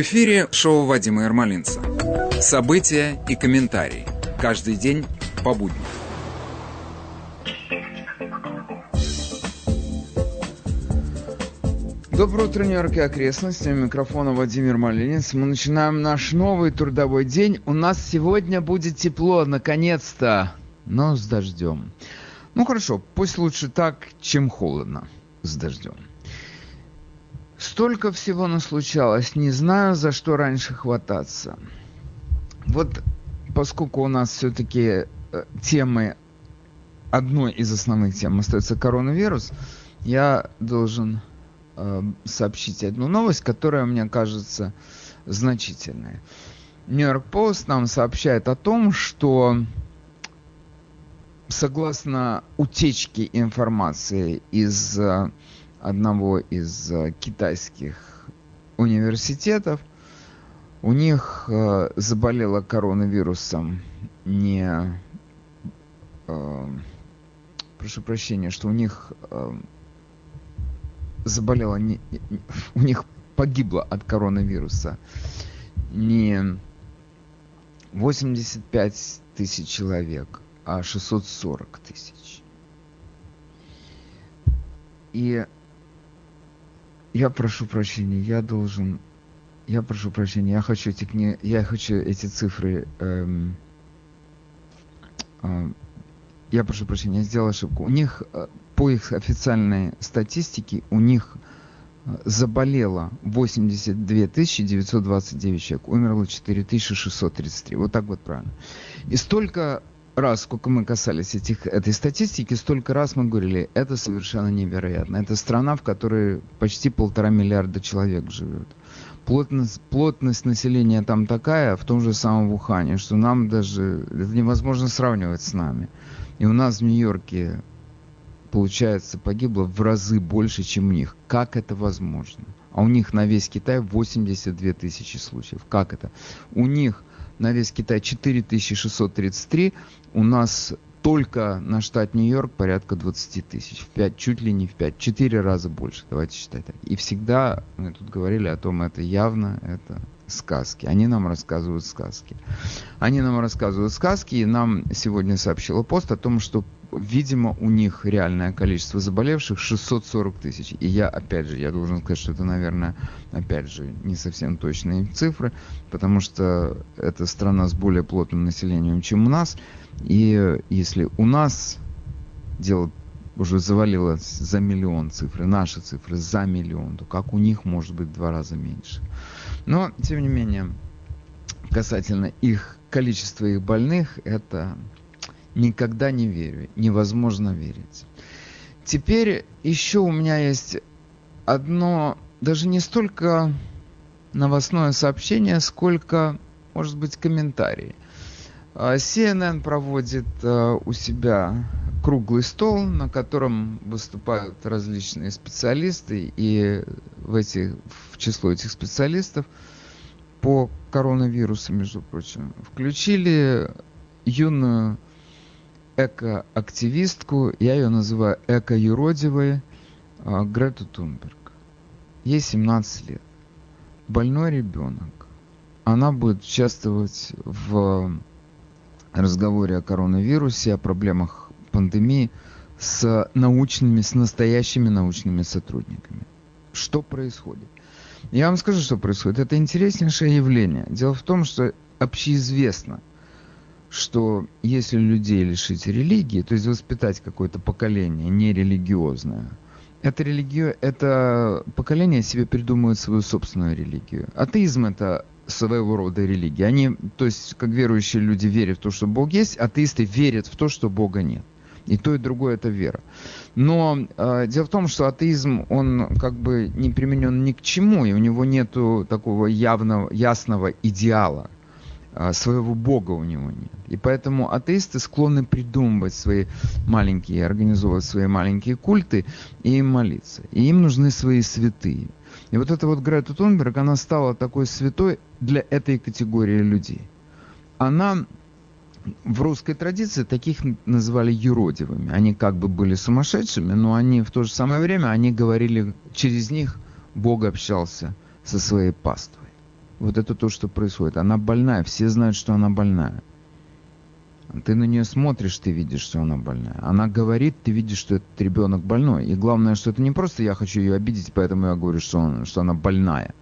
Эфире шоу Вадима Ермолинца. События и комментарии. Каждый день по будням. Доброе утро, Нью-Йорк и окрестности. У микрофона Владимир Малинец. Мы начинаем наш новый трудовой день. У нас сегодня будет тепло, наконец-то, но с дождем. Ну хорошо, пусть лучше так, чем холодно с дождем. Столько всего наслучалось, не знаю, за что раньше хвататься. Вот поскольку у нас все-таки э, темы, одной из основных тем остается коронавирус, я должен э, сообщить одну новость, которая мне кажется значительной. Нью-Йорк Пост нам сообщает о том, что согласно утечке информации из э, одного из э, китайских университетов. У них э, заболело коронавирусом не... Э, прошу прощения, что у них заболело не, у них погибло от коронавируса не 85 тысяч человек, а 640 тысяч. И я прошу прощения, я должен... Я прошу прощения, я хочу эти книги, я хочу эти цифры... Эм, э, я прошу прощения, я сделал ошибку. У них, э, по их официальной статистике, у них э, заболело 82 929 человек, умерло 4633. Вот так вот правильно. И столько раз, сколько мы касались этих, этой статистики, столько раз мы говорили, это совершенно невероятно. Это страна, в которой почти полтора миллиарда человек живет. Плотность, плотность населения там такая, в том же самом Ухане, что нам даже это невозможно сравнивать с нами. И у нас в Нью-Йорке, получается, погибло в разы больше, чем у них. Как это возможно? А у них на весь Китай 82 тысячи случаев. Как это? У них на весь Китай 4633, у нас только на штат Нью-Йорк порядка 20 тысяч. В 5, чуть ли не в 5, 4 раза больше, давайте считать так. И всегда, мы тут говорили о том, это явно, это сказки. Они нам рассказывают сказки. Они нам рассказывают сказки, и нам сегодня сообщила пост о том, что видимо, у них реальное количество заболевших 640 тысяч. И я, опять же, я должен сказать, что это, наверное, опять же, не совсем точные цифры, потому что это страна с более плотным населением, чем у нас. И если у нас дело уже завалилось за миллион цифры, наши цифры за миллион, то как у них может быть в два раза меньше. Но, тем не менее, касательно их количества их больных, это никогда не верю. Невозможно верить. Теперь еще у меня есть одно, даже не столько новостное сообщение, сколько, может быть, комментарий. А, CNN проводит а, у себя круглый стол, на котором выступают различные специалисты, и в, эти, в число этих специалистов по коронавирусу, между прочим, включили юную эко-активистку, я ее называю эко-юродивой, а, Грету Тунберг. Ей 17 лет. Больной ребенок. Она будет участвовать в разговоре о коронавирусе, о проблемах пандемии с научными, с настоящими научными сотрудниками. Что происходит? Я вам скажу, что происходит. Это интереснейшее явление. Дело в том, что общеизвестно – что если людей лишить религии, то есть воспитать какое-то поколение нерелигиозное, это, религия, это поколение себе придумывает свою собственную религию. Атеизм это своего рода религия. Они, то есть, как верующие люди верят в то, что Бог есть, атеисты верят в то, что Бога нет. И то, и другое это вера. Но э, дело в том, что атеизм, он как бы не применен ни к чему, и у него нет такого явного, ясного идеала. А, своего бога у него нет. И поэтому атеисты склонны придумывать свои маленькие, организовывать свои маленькие культы и им молиться. И им нужны свои святые. И вот эта вот Грета Тунберг, она стала такой святой для этой категории людей. Она в русской традиции таких называли юродивыми. Они как бы были сумасшедшими, но они в то же самое время, они говорили, через них Бог общался со своей паствой. Вот это то, что происходит. Она больная, все знают, что она больная. Ты на нее смотришь, ты видишь, что она больная. Она говорит, ты видишь, что этот ребенок больной. И главное, что это не просто я хочу ее обидеть, поэтому я говорю, что, он, что она больная.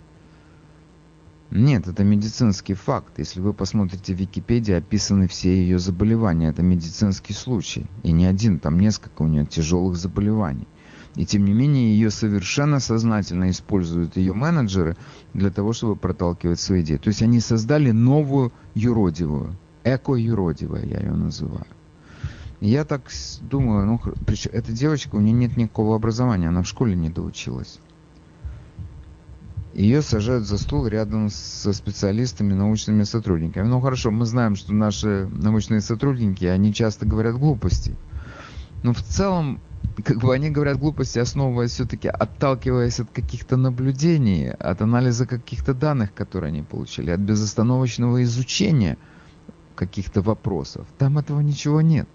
Нет, это медицинский факт. Если вы посмотрите в Википедии, описаны все ее заболевания. Это медицинский случай. И не один, там несколько у нее тяжелых заболеваний. И тем не менее, ее совершенно сознательно используют ее менеджеры для того, чтобы проталкивать свои идеи. То есть они создали новую юродивую, эко-юродивая, я ее называю. Я так думаю, ну, причем эта девочка, у нее нет никакого образования, она в школе не доучилась. Ее сажают за стол рядом со специалистами, научными сотрудниками. Ну хорошо, мы знаем, что наши научные сотрудники, они часто говорят глупости. Но в целом как бы они говорят глупости, основываясь все-таки, отталкиваясь от каких-то наблюдений, от анализа каких-то данных, которые они получили, от безостановочного изучения каких-то вопросов. Там этого ничего нет.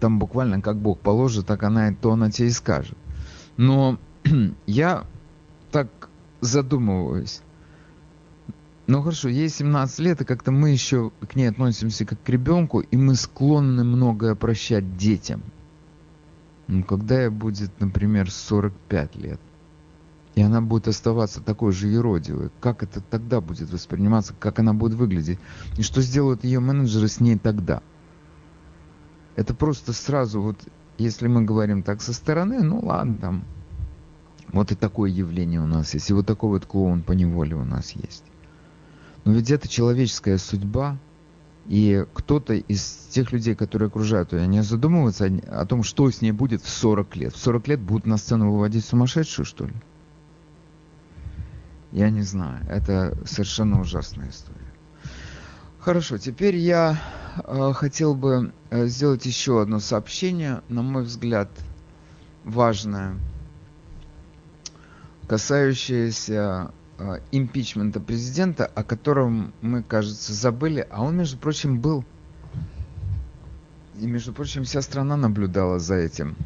Там буквально как Бог положит, так она, то она тебе и скажет. Но я так задумываюсь. Ну хорошо, ей 17 лет, и как-то мы еще к ней относимся как к ребенку, и мы склонны многое прощать детям. Ну, когда ей будет, например, 45 лет, и она будет оставаться такой же еродивой, как это тогда будет восприниматься, как она будет выглядеть, и что сделают ее менеджеры с ней тогда? Это просто сразу, вот если мы говорим так со стороны, ну ладно, там, вот и такое явление у нас есть, и вот такой вот клоун по неволе у нас есть. Но ведь это человеческая судьба, и кто-то из тех людей, которые окружают ее, они задумываются о, том, что с ней будет в 40 лет. В 40 лет будут на сцену выводить сумасшедшую, что ли? Я не знаю. Это совершенно ужасная история. Хорошо, теперь я э, хотел бы э, сделать еще одно сообщение, на мой взгляд, важное, касающееся Э, импичмента президента, о котором мы, кажется, забыли, а он, между прочим, был. И, между прочим, вся страна наблюдала за этим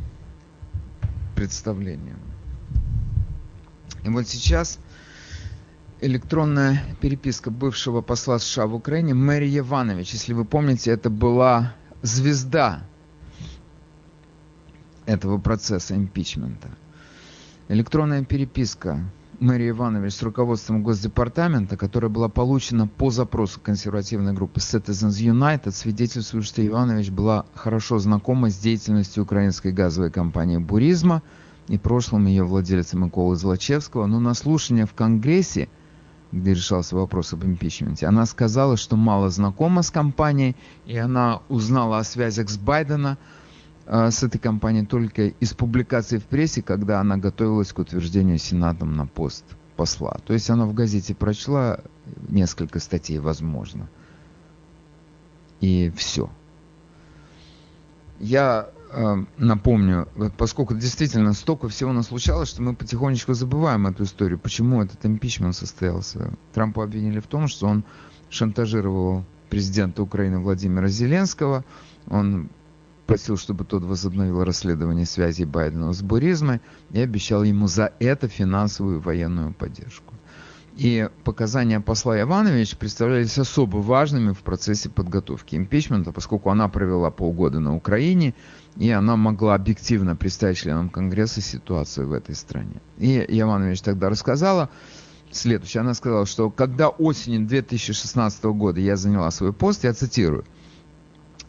представлением. И вот сейчас электронная переписка бывшего посла США в Украине Мэри Иванович, если вы помните, это была звезда этого процесса импичмента. Электронная переписка Мария Иванович с руководством Госдепартамента, которая была получена по запросу консервативной группы Citizens United, свидетельствует, что Иванович была хорошо знакома с деятельностью украинской газовой компании «Буризма» и прошлым ее владельца Миколы Злачевского, но на слушании в Конгрессе, где решался вопрос об импичменте, она сказала, что мало знакома с компанией, и она узнала о связях с Байдена – а, с этой компанией только из публикации в прессе, когда она готовилась к утверждению Сенатом на пост посла. То есть она в газете прочла несколько статей, возможно. И все. Я э, напомню, поскольку действительно столько всего нас случалось, что мы потихонечку забываем эту историю. Почему этот импичмент состоялся? Трампа обвинили в том, что он шантажировал президента Украины Владимира Зеленского. Он просил, чтобы тот возобновил расследование связи Байдена с буризмой и обещал ему за это финансовую и военную поддержку. И показания посла Иванович представлялись особо важными в процессе подготовки импичмента, поскольку она провела полгода на Украине, и она могла объективно представить членам Конгресса ситуацию в этой стране. И Иванович тогда рассказала следующее. Она сказала, что когда осенью 2016 года я заняла свой пост, я цитирую,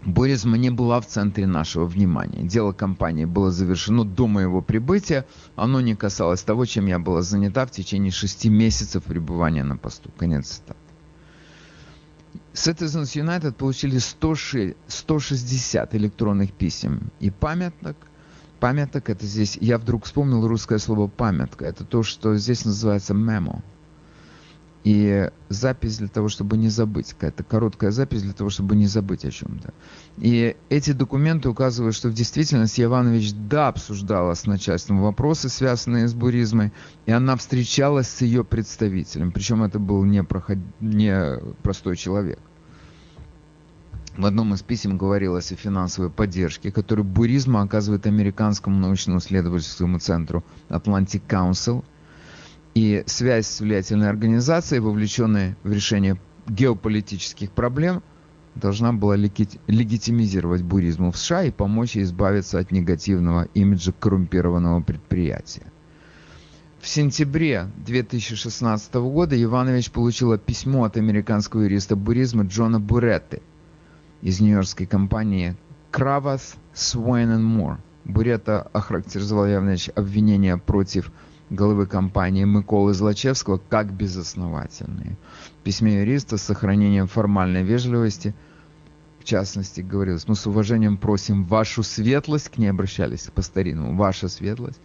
Буризма не была в центре нашего внимания. Дело компании было завершено до моего прибытия. Оно не касалось того, чем я была занята в течение шести месяцев пребывания на посту. Конец цитаты. Citizens United получили 160 электронных писем и памяток. Памяток это здесь, я вдруг вспомнил русское слово памятка. Это то, что здесь называется memo и запись для того, чтобы не забыть, какая-то короткая запись для того, чтобы не забыть о чем-то. И эти документы указывают, что в действительности Иванович да обсуждала с начальством вопросы, связанные с буризмой, и она встречалась с ее представителем, причем это был не, проход... не простой человек. В одном из писем говорилось о финансовой поддержке, которую Буризма оказывает американскому научно-исследовательскому центру Atlantic Council – И связь с влиятельной организацией, вовлеченной в решение геополитических проблем, должна была легитимизировать буризм в США и помочь ей избавиться от негативного имиджа коррумпированного предприятия. В сентябре 2016 года Иванович получила письмо от американского юриста буризма Джона Буретты из нью-йоркской компании Kravas, Swain Moore. Буретта охарактеризовал Иванович обвинения против главы компании Миколы Злачевского как безосновательные. В письме юриста с сохранением формальной вежливости, в частности, говорилось, мы с уважением просим вашу светлость, к ней обращались по-старинному, ваша светлость,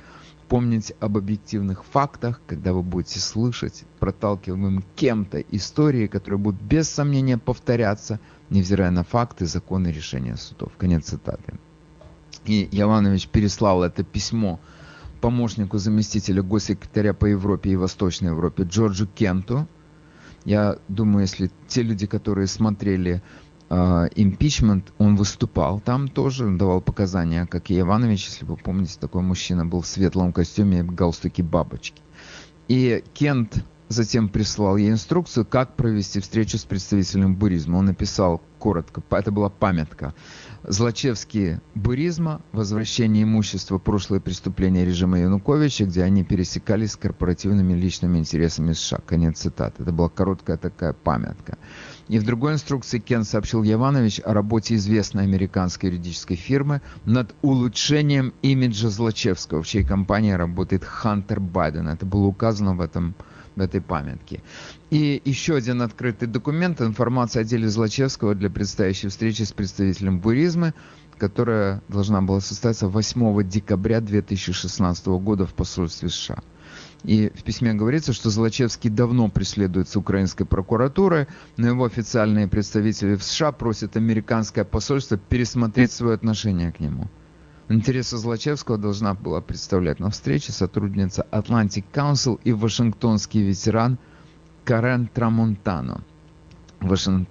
помнить об объективных фактах, когда вы будете слышать проталкиваемым кем-то истории, которые будут без сомнения повторяться, невзирая на факты, законы, решения судов. Конец цитаты. И Яванович переслал это письмо помощнику заместителя госсекретаря по Европе и Восточной Европе Джорджу Кенту. Я думаю, если те люди, которые смотрели импичмент, uh, он выступал там тоже, давал показания, как и Иванович, если вы помните, такой мужчина был в светлом костюме галстуке бабочки. И Кент затем прислал ей инструкцию, как провести встречу с представителем буризма. Он написал коротко, это была памятка. Злачевские буризма, возвращение имущества, прошлые преступления режима Януковича, где они пересекались с корпоративными личными интересами США. Конец цитаты. Это была короткая такая памятка. И в другой инструкции Кен сообщил Яванович о работе известной американской юридической фирмы над улучшением имиджа Злачевского, в чьей компании работает Хантер Байден. Это было указано в этом в этой памятке. И еще один открытый документ, информация о деле Злачевского для предстоящей встречи с представителем буризма, которая должна была состояться 8 декабря 2016 года в посольстве США. И в письме говорится, что Злачевский давно преследуется украинской прокуратурой, но его официальные представители в США просят американское посольство пересмотреть свое отношение к нему. Интересы Злачевского должна была представлять на встрече сотрудница Atlantic Council и вашингтонский ветеран Карен Трамонтано. Вашингтон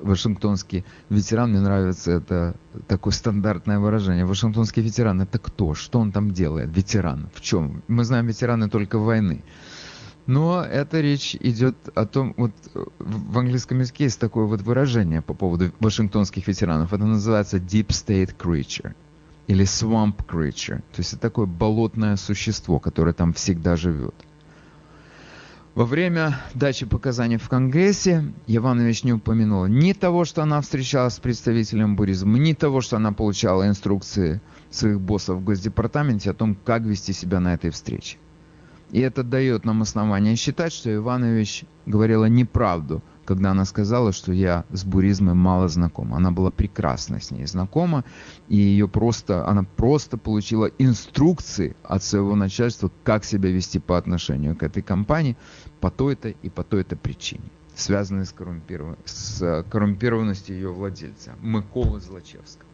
Вашингтонский ветеран, мне нравится это такое стандартное выражение. Вашингтонский ветеран это кто? Что он там делает? Ветеран. В чем? Мы знаем ветераны только войны. Но эта речь идет о том, вот в английском языке есть такое вот выражение по поводу вашингтонских ветеранов. Это называется deep state creature или swamp creature. То есть это такое болотное существо, которое там всегда живет. Во время дачи показаний в Конгрессе Иванович не упомянула ни того, что она встречалась с представителем буризма, ни того, что она получала инструкции своих боссов в Госдепартаменте о том, как вести себя на этой встрече. И это дает нам основание считать, что Иванович говорила неправду, когда она сказала, что я с буризмом мало знакома. Она была прекрасно с ней знакома, и ее просто, она просто получила инструкции от своего начальства, как себя вести по отношению к этой компании по той-то и по той-то причине, связанной с, коррумпиров... с коррумпированностью ее владельца, Миколы Злачевского.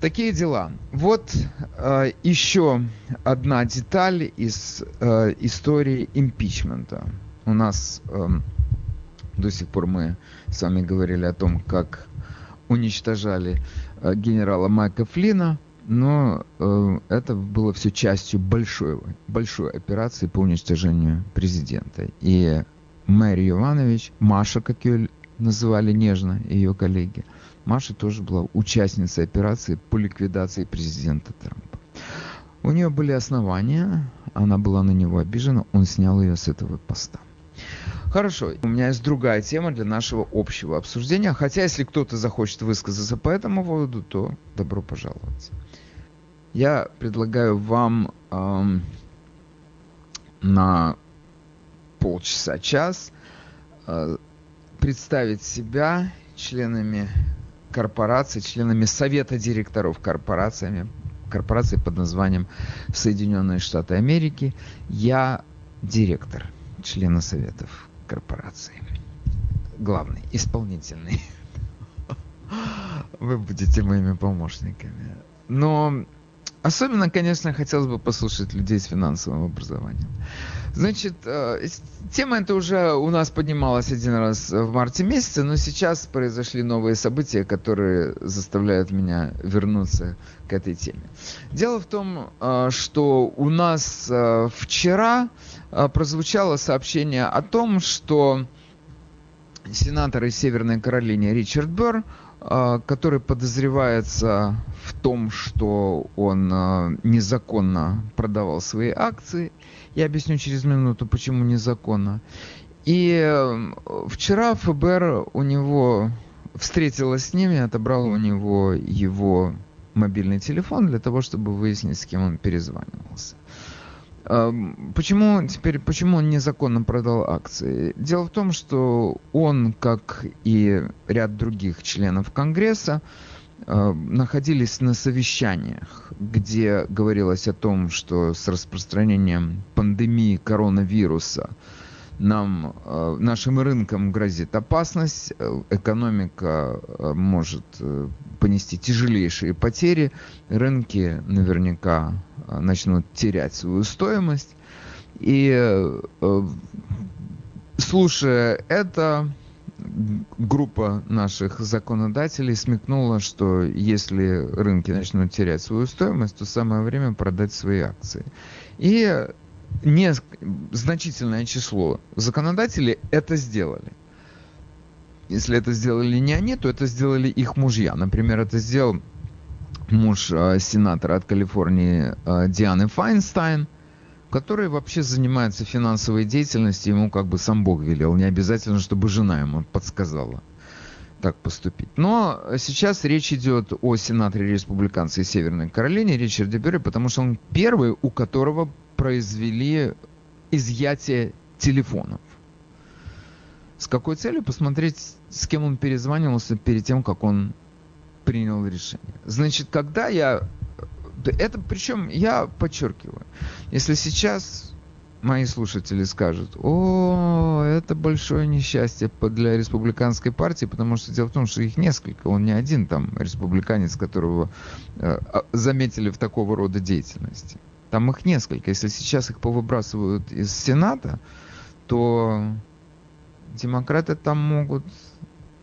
Такие дела. Вот э, еще одна деталь из э, истории импичмента. У нас э, до сих пор мы с вами говорили о том, как уничтожали э, генерала Майка Флина, но э, это было все частью большой, большой операции по уничтожению президента. И Мэри Иванович, Маша, как ее называли нежно ее коллеги, Маша тоже была участницей операции по ликвидации президента Трампа. У нее были основания, она была на него обижена, он снял ее с этого поста. Хорошо, у меня есть другая тема для нашего общего обсуждения, хотя если кто-то захочет высказаться по этому поводу, то добро пожаловать. Я предлагаю вам эм, на полчаса-час э, представить себя членами корпорации, членами совета директоров корпорациями, корпорации под названием Соединенные Штаты Америки. Я директор, члена советов корпорации. Главный, исполнительный. Вы будете моими помощниками. Но особенно, конечно, хотелось бы послушать людей с финансовым образованием. Значит, э, тема эта уже у нас поднималась один раз в марте месяце, но сейчас произошли новые события, которые заставляют меня вернуться к этой теме. Дело в том, э, что у нас э, вчера прозвучало сообщение о том, что сенатор из Северной Каролины Ричард Берр который подозревается том, что он а, незаконно продавал свои акции. Я объясню через минуту, почему незаконно. И э, вчера ФБР у него встретилась с ними, отобрала у него его мобильный телефон для того, чтобы выяснить, с кем он перезванивался. Почему теперь, почему он незаконно продал акции? Дело в том, что он, как и ряд других членов Конгресса, находились на совещаниях, где говорилось о том, что с распространением пандемии коронавируса нам, нашим рынкам грозит опасность, экономика может э, понести тяжелейшие потери, рынки наверняка начнут терять свою стоимость. И э, слушая это, группа наших законодателей смекнула, что если рынки начнут терять свою стоимость, то самое время продать свои акции. И не, значительное число законодателей это сделали. Если это сделали не они, то это сделали их мужья. Например, это сделал муж э, сенатора от Калифорнии э, Дианы Файнстайн, который вообще занимается финансовой деятельностью, ему как бы сам Бог велел, не обязательно, чтобы жена ему подсказала так поступить. Но сейчас речь идет о сенаторе республиканца из Северной Каролины Ричарде Берри, потому что он первый, у которого произвели изъятие телефонов. С какой целью? Посмотреть, с кем он перезванивался перед тем, как он принял решение. Значит, когда я... Это, причем, я подчеркиваю, если сейчас мои слушатели скажут, о, это большое несчастье для республиканской партии, потому что дело в том, что их несколько, он не один там республиканец, которого э, а, заметили в такого рода деятельности. Там их несколько. Если сейчас их повыбрасывают из Сената, то демократы там могут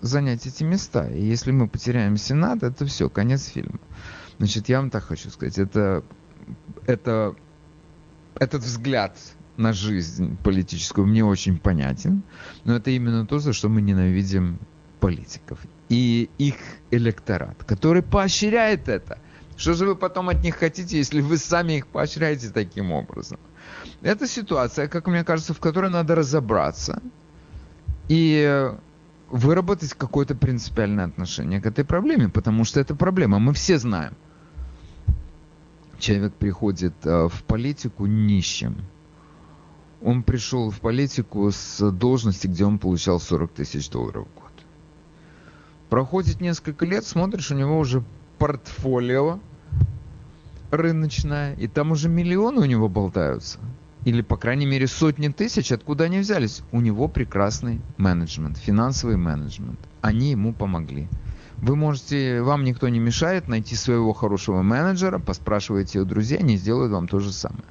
занять эти места. И если мы потеряем Сенат, это все, конец фильма. Значит, я вам так хочу сказать, это, это, этот взгляд на жизнь политическую мне очень понятен, но это именно то, за что мы ненавидим политиков и их электорат, который поощряет это. Что же вы потом от них хотите, если вы сами их поощряете таким образом? Это ситуация, как мне кажется, в которой надо разобраться и выработать какое-то принципиальное отношение к этой проблеме, потому что это проблема, мы все знаем. Человек приходит э, в политику нищим. Он пришел в политику с должности, где он получал 40 тысяч долларов в год. Проходит несколько лет, смотришь, у него уже портфолио рыночное, и там уже миллионы у него болтаются или, по крайней мере, сотни тысяч, откуда они взялись? У него прекрасный менеджмент, финансовый менеджмент. Они ему помогли. Вы можете, вам никто не мешает найти своего хорошего менеджера, поспрашивайте у друзей, они сделают вам то же самое.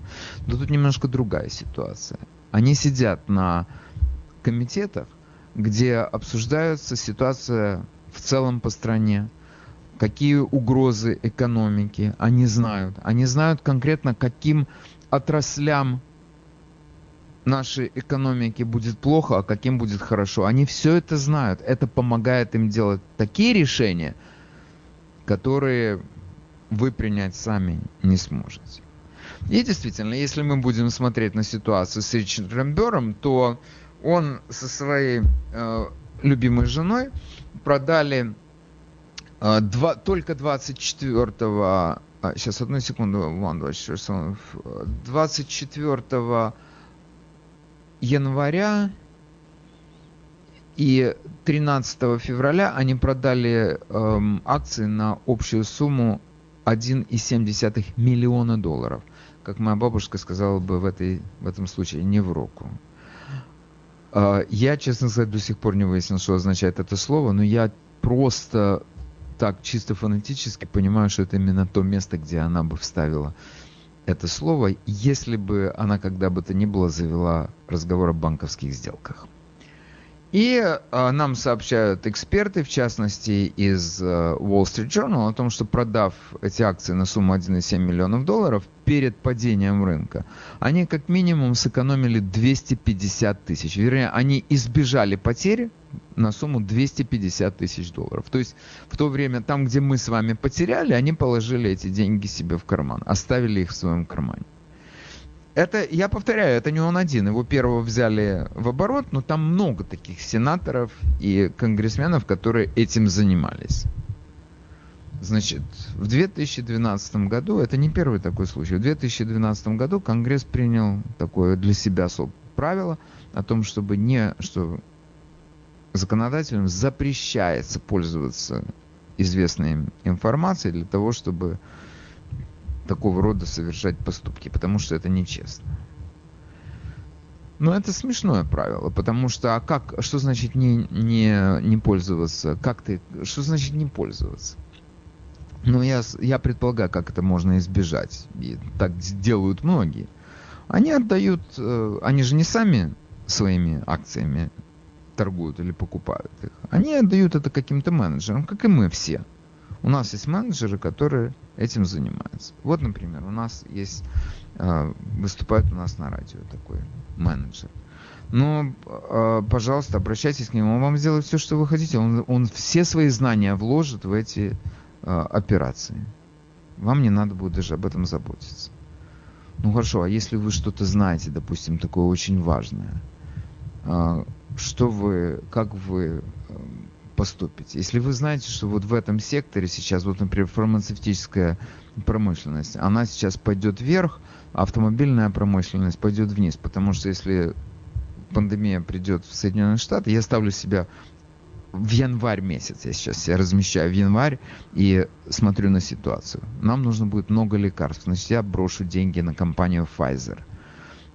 Но тут немножко другая ситуация. Они сидят на комитетах, где обсуждается ситуация в целом по стране, какие угрозы экономики они знают. Они знают конкретно, каким отраслям нашей экономике будет плохо, а каким будет хорошо. Они все это знают. Это помогает им делать такие решения, которые вы принять сами не сможете. И действительно, если мы будем смотреть на ситуацию с Ричардом Бером, то он со своей э, любимой женой продали э, два, только 24 а, сейчас одну секунду, 24, 24 января и 13 февраля они продали эм, акции на общую сумму 1,7 миллиона долларов. Как моя бабушка сказала бы в, этой, в этом случае, не в руку. Э, я, честно сказать, до сих пор не выяснил, что означает это слово, но я просто так чисто фонетически понимаю, что это именно то место, где она бы вставила это слово, если бы она когда бы то ни было завела разговор о банковских сделках. И э, нам сообщают эксперты, в частности из э, Wall Street Journal, о том, что продав эти акции на сумму 1,7 миллионов долларов перед падением рынка, они как минимум сэкономили 250 тысяч. Вернее, они избежали потери на сумму 250 тысяч долларов. То есть в то время там, где мы с вами потеряли, они положили эти деньги себе в карман, оставили их в своем кармане. Это, я повторяю, это не он один. Его первого взяли в оборот, но там много таких сенаторов и конгрессменов, которые этим занимались. Значит, в 2012 году, это не первый такой случай, в 2012 году Конгресс принял такое для себя правило о том, чтобы не, что законодателям запрещается пользоваться известной информацией для того, чтобы такого рода совершать поступки, потому что это нечестно. Но это смешное правило, потому что а как, что значит не, не, не пользоваться? Как ты, что значит не пользоваться? Ну, я, я предполагаю, как это можно избежать. И так делают многие. Они отдают, э, они же не сами своими акциями торгуют или покупают их. Они отдают это каким-то менеджерам, как и мы все. У нас есть менеджеры, которые этим занимаются. Вот, например, у нас есть, э, выступает у нас на радио такой менеджер. Но, э, пожалуйста, обращайтесь к нему, он вам сделает все, что вы хотите. Он, он все свои знания вложит в эти э, операции. Вам не надо будет даже об этом заботиться. Ну хорошо, а если вы что-то знаете, допустим, такое очень важное, что вы, как вы поступите. Если вы знаете, что вот в этом секторе сейчас, вот, например, фармацевтическая промышленность, она сейчас пойдет вверх, а автомобильная промышленность пойдет вниз, потому что если пандемия придет в Соединенные Штаты, я ставлю себя в январь месяц, я сейчас себя размещаю в январь и смотрю на ситуацию. Нам нужно будет много лекарств, значит я брошу деньги на компанию Pfizer –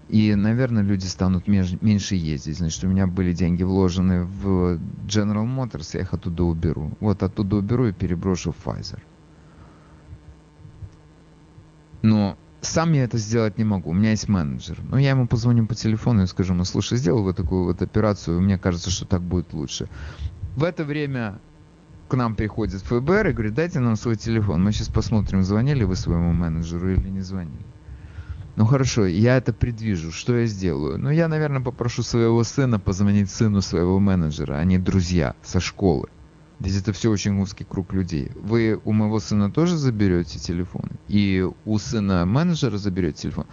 и, наверное, люди станут меньше ездить. Значит, у меня были деньги вложены в General Motors, я их оттуда уберу. Вот оттуда уберу и переброшу в Pfizer. Но сам я это сделать не могу. У меня есть менеджер. Но я ему позвоню по телефону и скажу, ну слушай, сделай вот такую вот операцию, мне кажется, что так будет лучше. В это время к нам приходит ФБР и говорит, дайте нам свой телефон. Мы сейчас посмотрим, звонили вы своему менеджеру или не звонили. Ну хорошо, я это предвижу. Что я сделаю? Ну я, наверное, попрошу своего сына позвонить сыну своего менеджера. Они друзья со школы. Ведь это все очень узкий круг людей. Вы у моего сына тоже заберете телефон? И у сына менеджера заберете телефон?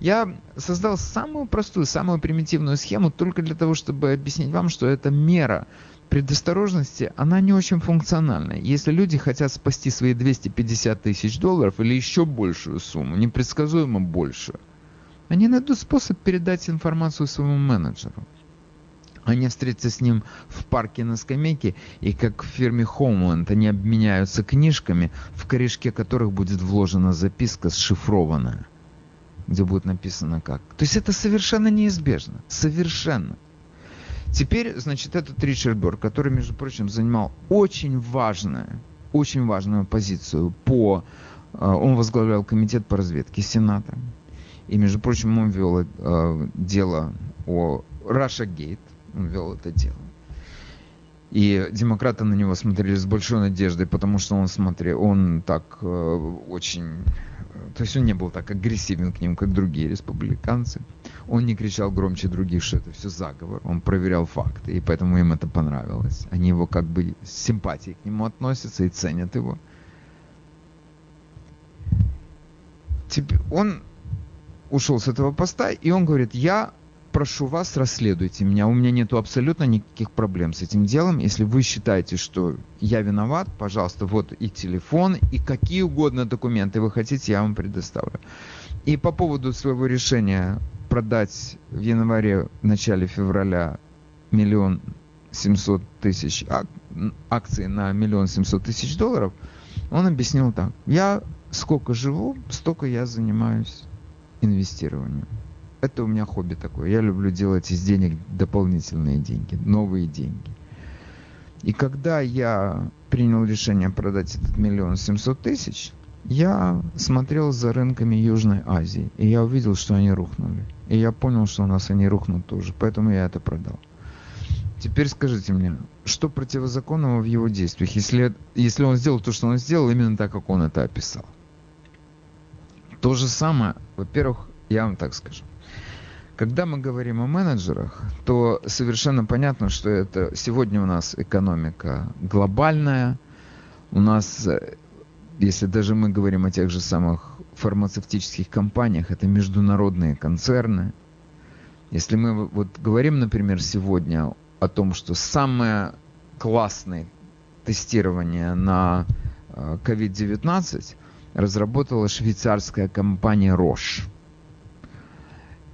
Я создал самую простую, самую примитивную схему только для того, чтобы объяснить вам, что это мера предосторожности, она не очень функциональна. Если люди хотят спасти свои 250 тысяч долларов или еще большую сумму, непредсказуемо больше, они найдут способ передать информацию своему менеджеру. Они встретятся с ним в парке на скамейке, и как в фирме Homeland они обменяются книжками, в корешке которых будет вложена записка сшифрованная, где будет написано как. То есть это совершенно неизбежно. Совершенно. Теперь, значит, этот Ричард Бёрк, который, между прочим, занимал очень важную, очень важную позицию по... Э, он возглавлял комитет по разведке Сената. И, между прочим, он вел э, дело о Russia Gate. Он вел это дело. И демократы на него смотрели с большой надеждой, потому что он смотрел, он так э, очень... То есть он не был так агрессивен к ним, как другие республиканцы. Он не кричал громче других, что это все заговор. Он проверял факты, и поэтому им это понравилось. Они его как бы с симпатией к нему относятся и ценят его. Теперь он ушел с этого поста, и он говорит, я прошу вас, расследуйте меня. У меня нет абсолютно никаких проблем с этим делом. Если вы считаете, что я виноват, пожалуйста, вот и телефон, и какие угодно документы вы хотите, я вам предоставлю. И по поводу своего решения продать в январе, в начале февраля миллион семьсот тысяч ак, акций на миллион семьсот тысяч долларов, он объяснил так. Я сколько живу, столько я занимаюсь инвестированием. Это у меня хобби такое. Я люблю делать из денег дополнительные деньги, новые деньги. И когда я принял решение продать этот миллион семьсот тысяч, Я смотрел за рынками Южной Азии, и я увидел, что они рухнули. И я понял, что у нас они рухнут тоже, поэтому я это продал. Теперь скажите мне, что противозаконного в его действиях, если, если он сделал то, что он сделал, именно так, как он это описал? То же самое, во-первых, я вам так скажу. Когда мы говорим о менеджерах, то совершенно понятно, что это сегодня у нас экономика глобальная, у нас, если даже мы говорим о тех же самых фармацевтических компаниях, это международные концерны. Если мы вот говорим, например, сегодня о том, что самое классное тестирование на COVID-19 э, разработала швейцарская компания Roche.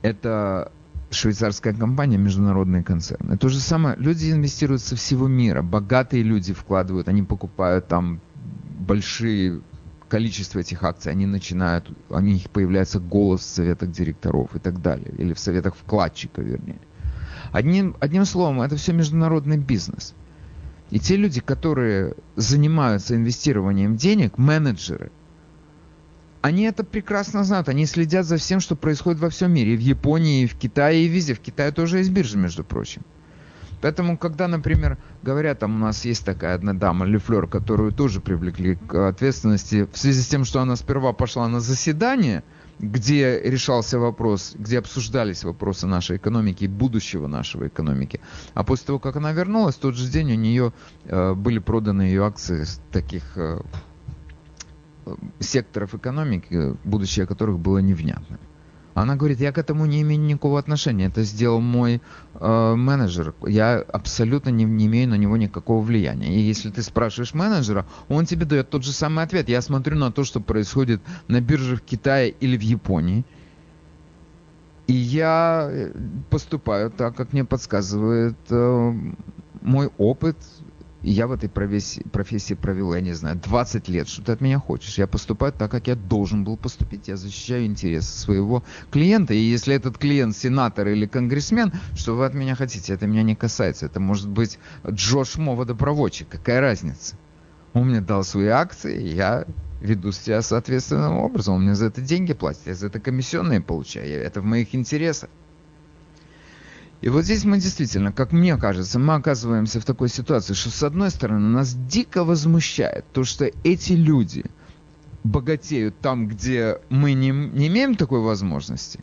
Это швейцарская компания, международный концерн. То же самое, люди инвестируют со всего мира, богатые люди вкладывают, они покупают там большие количество этих акций, они начинают, у них появляется голос в советах директоров и так далее, или в советах вкладчика, вернее. Одним, одним словом, это все международный бизнес. И те люди, которые занимаются инвестированием денег, менеджеры, они это прекрасно знают. Они следят за всем, что происходит во всем мире. И в Японии, и в Китае, и везде. В Китае тоже есть биржа, между прочим. Поэтому, когда, например, говорят, там у нас есть такая одна дама, Лефлер, которую тоже привлекли к ответственности в связи с тем, что она сперва пошла на заседание – где решался вопрос, где обсуждались вопросы нашей экономики и будущего нашего экономики. А после того, как она вернулась, в тот же день у нее э, были проданы ее акции таких э, секторов экономики, будущее которых было невнятным. Она говорит, я к этому не имею никакого отношения. Это сделал мой э, менеджер. Я абсолютно не, не имею на него никакого влияния. И если ты спрашиваешь менеджера, он тебе дает тот же самый ответ. Я смотрю на то, что происходит на бирже в Китае или в Японии. И я э, поступаю так, как мне подсказывает э, мой опыт, я в этой профессии, профессии провел, я не знаю, 20 лет. Что ты от меня хочешь? Я поступаю так, как я должен был поступить. Я защищаю интересы своего клиента. И если этот клиент сенатор или конгрессмен, что вы от меня хотите? Это меня не касается. Это может быть Джош Мо, водопроводчик. Какая разница? Он мне дал свои акции, я веду себя соответственным образом. Он мне за это деньги платит, я за это комиссионные получаю. Это в моих интересах. И вот здесь мы действительно, как мне кажется, мы оказываемся в такой ситуации, что с одной стороны нас дико возмущает то, что эти люди богатеют там, где мы не, не имеем такой возможности.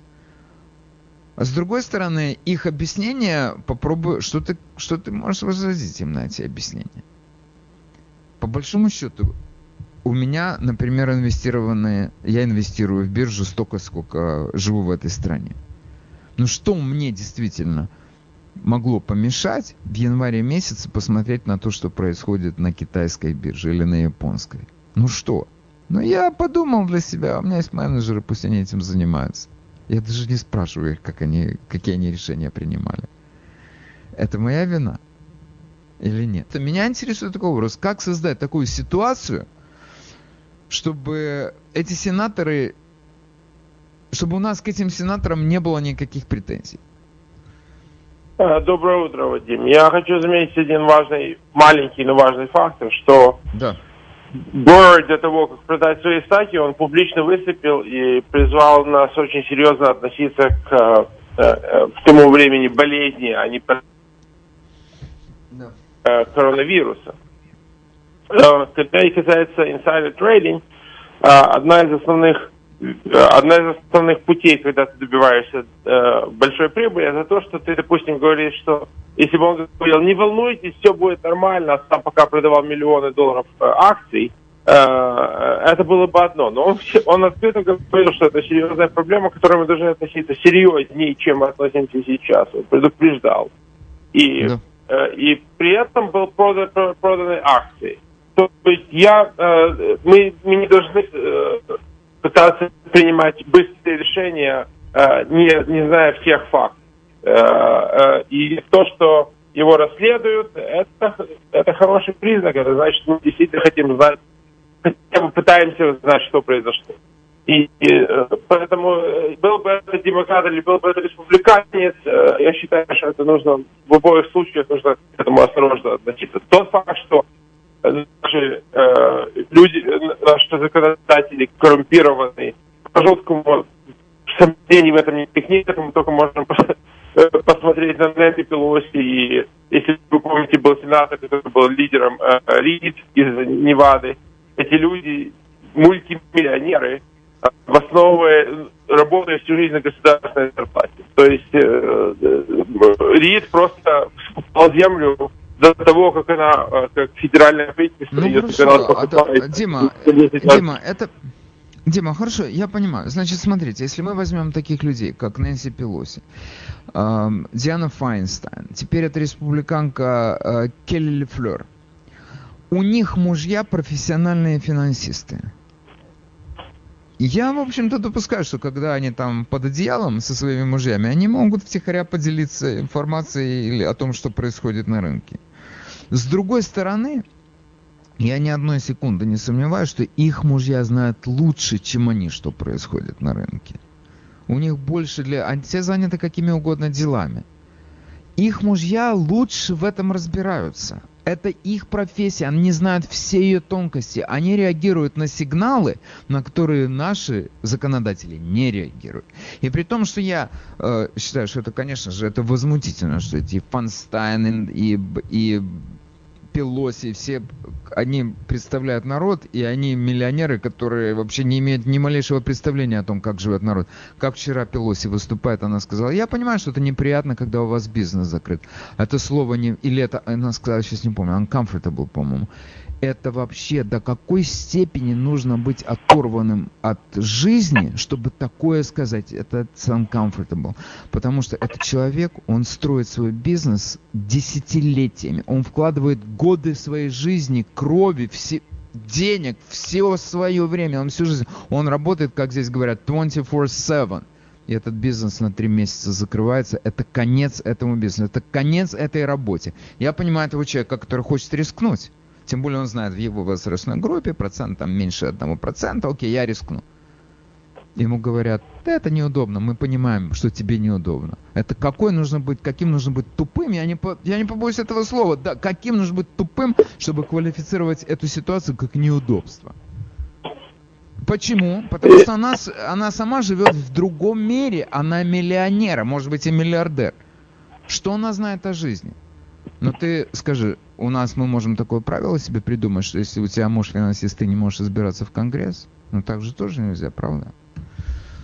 А с другой стороны, их объяснение, попробую, что ты, что ты можешь возразить им на эти объяснения. По большому счету, у меня, например, инвестированные, я инвестирую в биржу столько, сколько живу в этой стране. Ну что мне действительно могло помешать в январе месяце посмотреть на то, что происходит на китайской бирже или на японской? Ну что? Ну я подумал для себя, у меня есть менеджеры, пусть они этим занимаются. Я даже не спрашиваю их, как они, какие они решения принимали. Это моя вина или нет? Меня интересует такой вопрос, как создать такую ситуацию, чтобы эти сенаторы чтобы у нас к этим сенаторам не было никаких претензий. А, доброе утро, Вадим. Я хочу заметить один важный, маленький, но важный фактор, что да. Гор для того, как продать свои стаки, он публично выступил и призвал нас очень серьезно относиться к, к, э, э, к тому времени болезни, а не да. коронавируса. Когда касается insider trading, одна из основных одна из основных путей, когда ты добиваешься э, большой прибыли, это то, что ты, допустим, говоришь, что если бы он говорил, не волнуйтесь, все будет нормально, а сам пока продавал миллионы долларов э, акций, э, это было бы одно. Но он, он открыто говорил, что это серьезная проблема, к которой мы должны относиться серьезнее, чем мы относимся сейчас. Он предупреждал. И, да. э, и при этом был продан, проданы акции. То есть я, э, мы, мы не должны э, пытаться принимать быстрые решения, э, не, не зная всех фактов. Э, э, и то, что его расследуют, это, это хороший признак. Это значит, мы действительно хотим знать, хотя бы пытаемся знать, что произошло. И, и поэтому был бы это демократ или был бы это республиканец, я считаю, что это нужно в обоих случаях нужно к этому осторожно относиться. Тот факт, что наши э, люди, наши законодатели коррумпированные, по жесткому сомнений в этом никаких нет, мы только можем посмотреть на Нэнси Пелоси, и если вы помните, был сенатор, который был лидером э, Рид из Невады. Эти люди мультимиллионеры, в основе работая всю жизнь на государственной зарплате. То есть э, э, Рид просто скупал землю до того, как она, э, как федеральная правительство ну, ее хорошо, а, да, Дима, Дима, это... Дима, хорошо, я понимаю. Значит, смотрите, если мы возьмем таких людей, как Нэнси Пелоси, э, Диана Файнстайн, теперь это республиканка э, Келли Флер, у них мужья профессиональные финансисты. Я, в общем-то, допускаю, что когда они там под одеялом со своими мужьями, они могут втихаря поделиться информацией или о том, что происходит на рынке. С другой стороны, я ни одной секунды не сомневаюсь, что их мужья знают лучше, чем они, что происходит на рынке. У них больше для... Они все заняты какими угодно делами. Их мужья лучше в этом разбираются. Это их профессия, они знают все ее тонкости. Они реагируют на сигналы, на которые наши законодатели не реагируют. И при том, что я э, считаю, что это, конечно же, это возмутительно, что эти Фанстайн и, и Пелоси, все они представляют народ, и они миллионеры, которые вообще не имеют ни малейшего представления о том, как живет народ. Как вчера Пелоси выступает, она сказала, я понимаю, что это неприятно, когда у вас бизнес закрыт. Это слово не... Или это, она сказала, сейчас не помню, uncomfortable, по-моему это вообще до какой степени нужно быть оторванным от жизни, чтобы такое сказать, это uncomfortable. Потому что этот человек, он строит свой бизнес десятилетиями, он вкладывает годы своей жизни, крови, все, денег, все свое время, он всю жизнь, он работает, как здесь говорят, 24-7 и этот бизнес на три месяца закрывается, это конец этому бизнесу, это конец этой работе. Я понимаю этого человека, который хочет рискнуть. Тем более он знает в его возрастной группе процент там меньше одного процента. Окей, я рискну. Ему говорят, да это неудобно, мы понимаем, что тебе неудобно. Это какой нужно быть, каким нужно быть тупым, я не, по, я не побоюсь этого слова, да, каким нужно быть тупым, чтобы квалифицировать эту ситуацию как неудобство. Почему? Потому что она, она сама живет в другом мире, она миллионер, а может быть и миллиардер. Что она знает о жизни? Ну ты скажи, у нас мы можем такое правило себе придумать, что если у тебя муж финансист, ты не можешь избираться в Конгресс? Ну так же тоже нельзя, правда?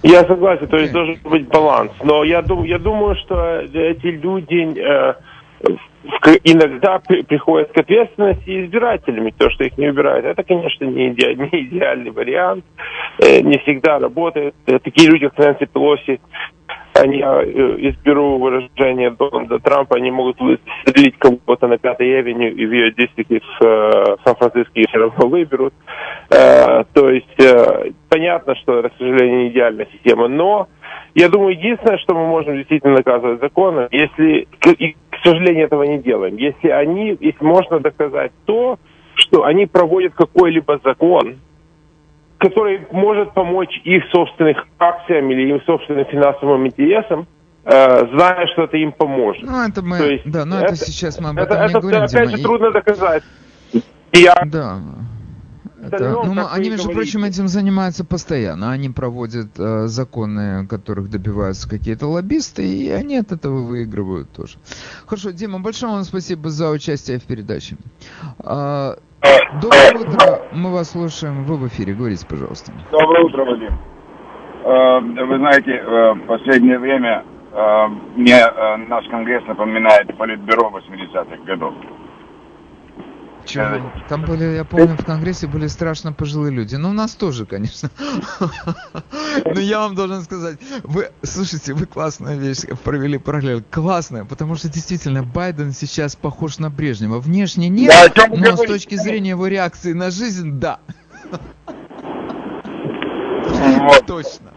Я согласен, то есть okay. должен быть баланс. Но я, дум, я думаю, что эти люди э, иногда при, приходят к ответственности избирателями, то, что их не убирают. Это, конечно, не, иде, не идеальный вариант, э, не всегда работает. Э, такие люди, как Нэнси Пелоси, они, я э, изберу выражение Дональда Трампа, они могут выстрелить кого-то на Пятой Авеню и в ее дистрикте в э, Сан-Франциско все равно выберут. Э, то есть понятно, что к сожалению, не идеальная система, но я думаю, единственное, что мы можем действительно наказывать законом, если, и, к сожалению, этого не делаем, если они, если можно доказать то, что они проводят какой-либо закон, который может помочь их собственным акциям или им собственным финансовым интересам, э, зная, что это им поможет. Ну, это мы, есть, да, но это, это сейчас мы об этом это, не это, говорим, опять Дима. же, трудно доказать. Я... Да. Это, ну, они, между прочим, этим занимаются постоянно. Они проводят э, законы, которых добиваются какие-то лоббисты, и они от этого выигрывают тоже. Хорошо, Дима, большое вам спасибо за участие в передаче. Доброе утро, мы вас слушаем, вы в эфире, говорите, пожалуйста. Доброе утро, Вадим. Э, вы знаете, э, в последнее время э, мне наш Конгресс напоминает Политбюро 80-х годов. Чего? Там были, я помню, в Конгрессе были страшно пожилые люди. Ну, у нас тоже, конечно. Но я вам должен сказать, вы, слушайте, вы классную вещь провели параллель. Классная, потому что действительно Байден сейчас похож на Брежнева. Внешне нет, но с точки зрения его реакции на жизнь, да. Точно.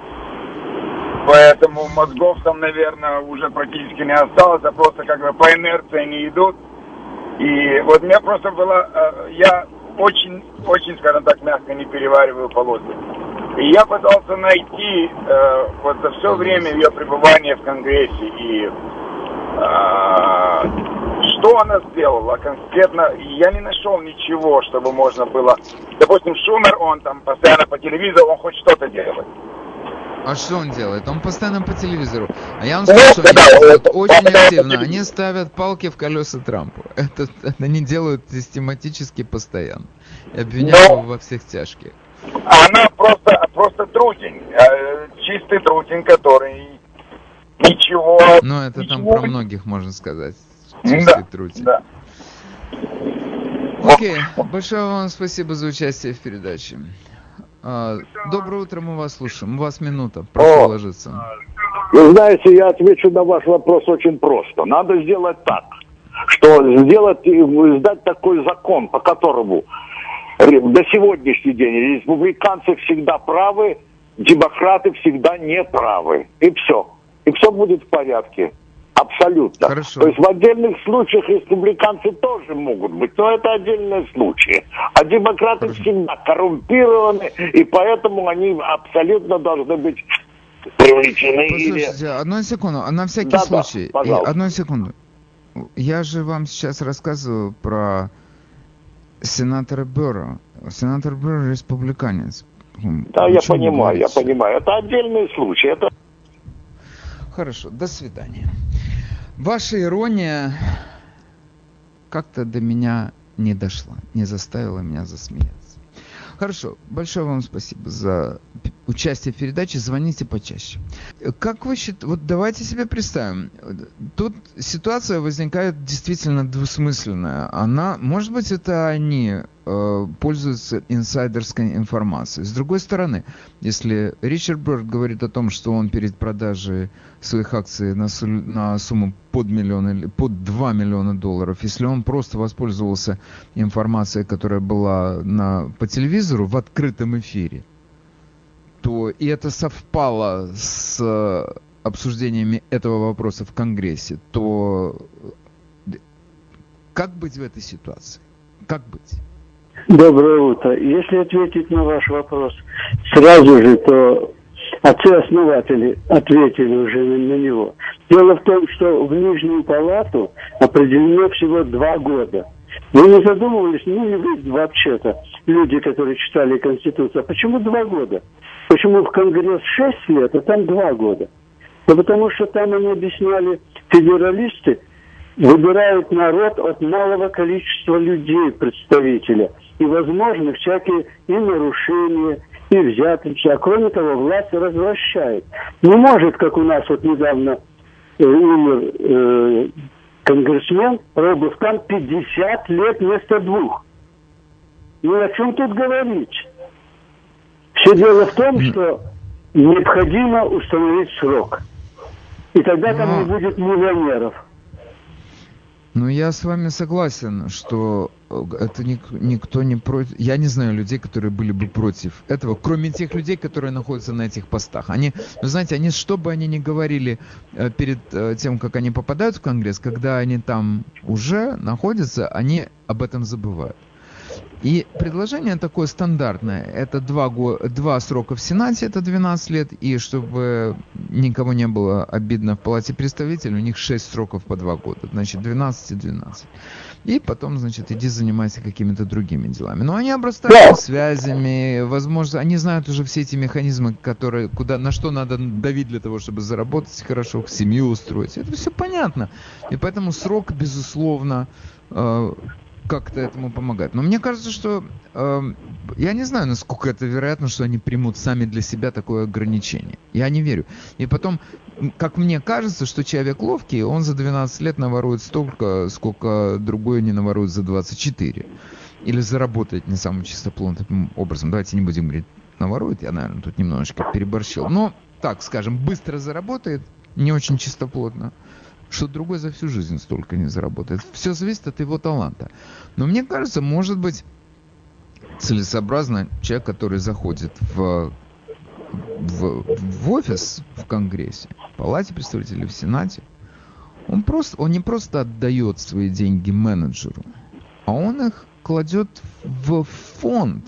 Поэтому мозгов там, наверное, уже практически не осталось, а просто как бы по инерции они идут. И вот у меня просто было, э, я очень, очень, скажем так, мягко не перевариваю полосы. И я пытался найти э, вот за все время ее пребывания в Конгрессе и, э, что она сделала конкретно, я не нашел ничего, чтобы можно было... Допустим, Шумер, он там постоянно по телевизору, он хоть что-то делает. А что он делает? Он постоянно по телевизору. А я вам скажу, что они делают очень активно. Они ставят палки в колеса Трампу. Это, это они делают систематически постоянно. И обвиняют его во всех тяжких. Она просто, просто трутень. э, Чистый трутень, который ничего... Ну, это там ничего- про многих можно сказать. Да, Чистый трутень. да. Окей, большое вам спасибо за участие в передаче. А, доброе утро, мы вас слушаем. У вас минута, прошу О. ложиться. Вы знаете, я отвечу на ваш вопрос очень просто. Надо сделать так, что сделать, издать такой закон, по которому до сегодняшний день республиканцы всегда правы, демократы всегда не правы. И все. И все будет в порядке. Абсолютно. Хорошо. То есть в отдельных случаях республиканцы тоже могут быть, но это отдельные случаи. А демократы Хорошо. всегда коррумпированы, и поэтому они абсолютно должны быть привлечены или... Послушайте, одну секунду, на всякий Да-да, случай, и- пожалуйста. одну секунду. Я же вам сейчас рассказываю про сенатора Бюро. Сенатор Бюро республиканец. Да, о я понимаю, я понимаю. Это отдельный случай. Это Хорошо, до свидания. Ваша ирония как-то до меня не дошла, не заставила меня засмеяться. Хорошо, большое вам спасибо за участие в передаче. Звоните почаще. Как вы считаете, вот давайте себе представим, тут ситуация возникает действительно двусмысленная. Она, может быть, это они э, пользуются инсайдерской информацией. С другой стороны, если Ричард Бёрд говорит о том, что он перед продажей своих акций на, на сумму под миллион или под 2 миллиона долларов, если он просто воспользовался информацией, которая была на, по телевизору в открытом эфире, то и это совпало с э, обсуждениями этого вопроса в Конгрессе, то э, как быть в этой ситуации? Как быть? Доброе утро. Если ответить на ваш вопрос сразу же, то отцы-основатели ответили уже на, него. Дело в том, что в Нижнюю палату определено всего два года. Вы не задумывались, ну не вы вообще-то, люди, которые читали Конституцию, а почему два года? Почему в Конгресс шесть лет, а там два года? Да потому что там они объясняли, федералисты выбирают народ от малого количества людей, представителя. И, возможно, всякие и нарушения, и взяточки. А кроме того, власть развращает. Не может, как у нас вот недавно э, умер э, конгрессмен, пробыв там 50 лет вместо двух. Ну о чем тут говорить? Все дело в том, что необходимо установить срок. И тогда там не Но- будет миллионеров. Ну, я с вами согласен, что э, это ник- никто не против. Я не знаю людей, которые были бы против этого, кроме тех людей, которые находятся на этих постах. Они, вы знаете, они, что бы они ни говорили э, перед э, тем, как они попадают в Конгресс, когда они там уже находятся, они об этом забывают. И предложение такое стандартное. Это два, го- два срока в Сенате, это 12 лет, и чтобы никого не было обидно в Палате представителей, у них 6 сроков по 2 года. Значит, 12 и 12. И потом, значит, иди занимайся какими-то другими делами. Но они обрастают связями, возможно, они знают уже все эти механизмы, которые, куда, на что надо давить для того, чтобы заработать хорошо, семью устроить. Это все понятно. И поэтому срок, безусловно, э, как-то этому помогает. Но мне кажется, что э, я не знаю, насколько это вероятно, что они примут сами для себя такое ограничение. Я не верю. И потом, как мне кажется, что человек ловкий, он за 12 лет наворует столько, сколько другой не наворует за 24. Или заработает не самым чистоплотным образом. Давайте не будем говорить наворует, я, наверное, тут немножечко переборщил. Но, так скажем, быстро заработает, не очень чистоплотно что другой за всю жизнь столько не заработает. Все зависит от его таланта. Но мне кажется, может быть целесообразно человек, который заходит в, в, в офис в Конгрессе, в Палате представителей, в Сенате, он, просто, он не просто отдает свои деньги менеджеру, а он их кладет в фонд,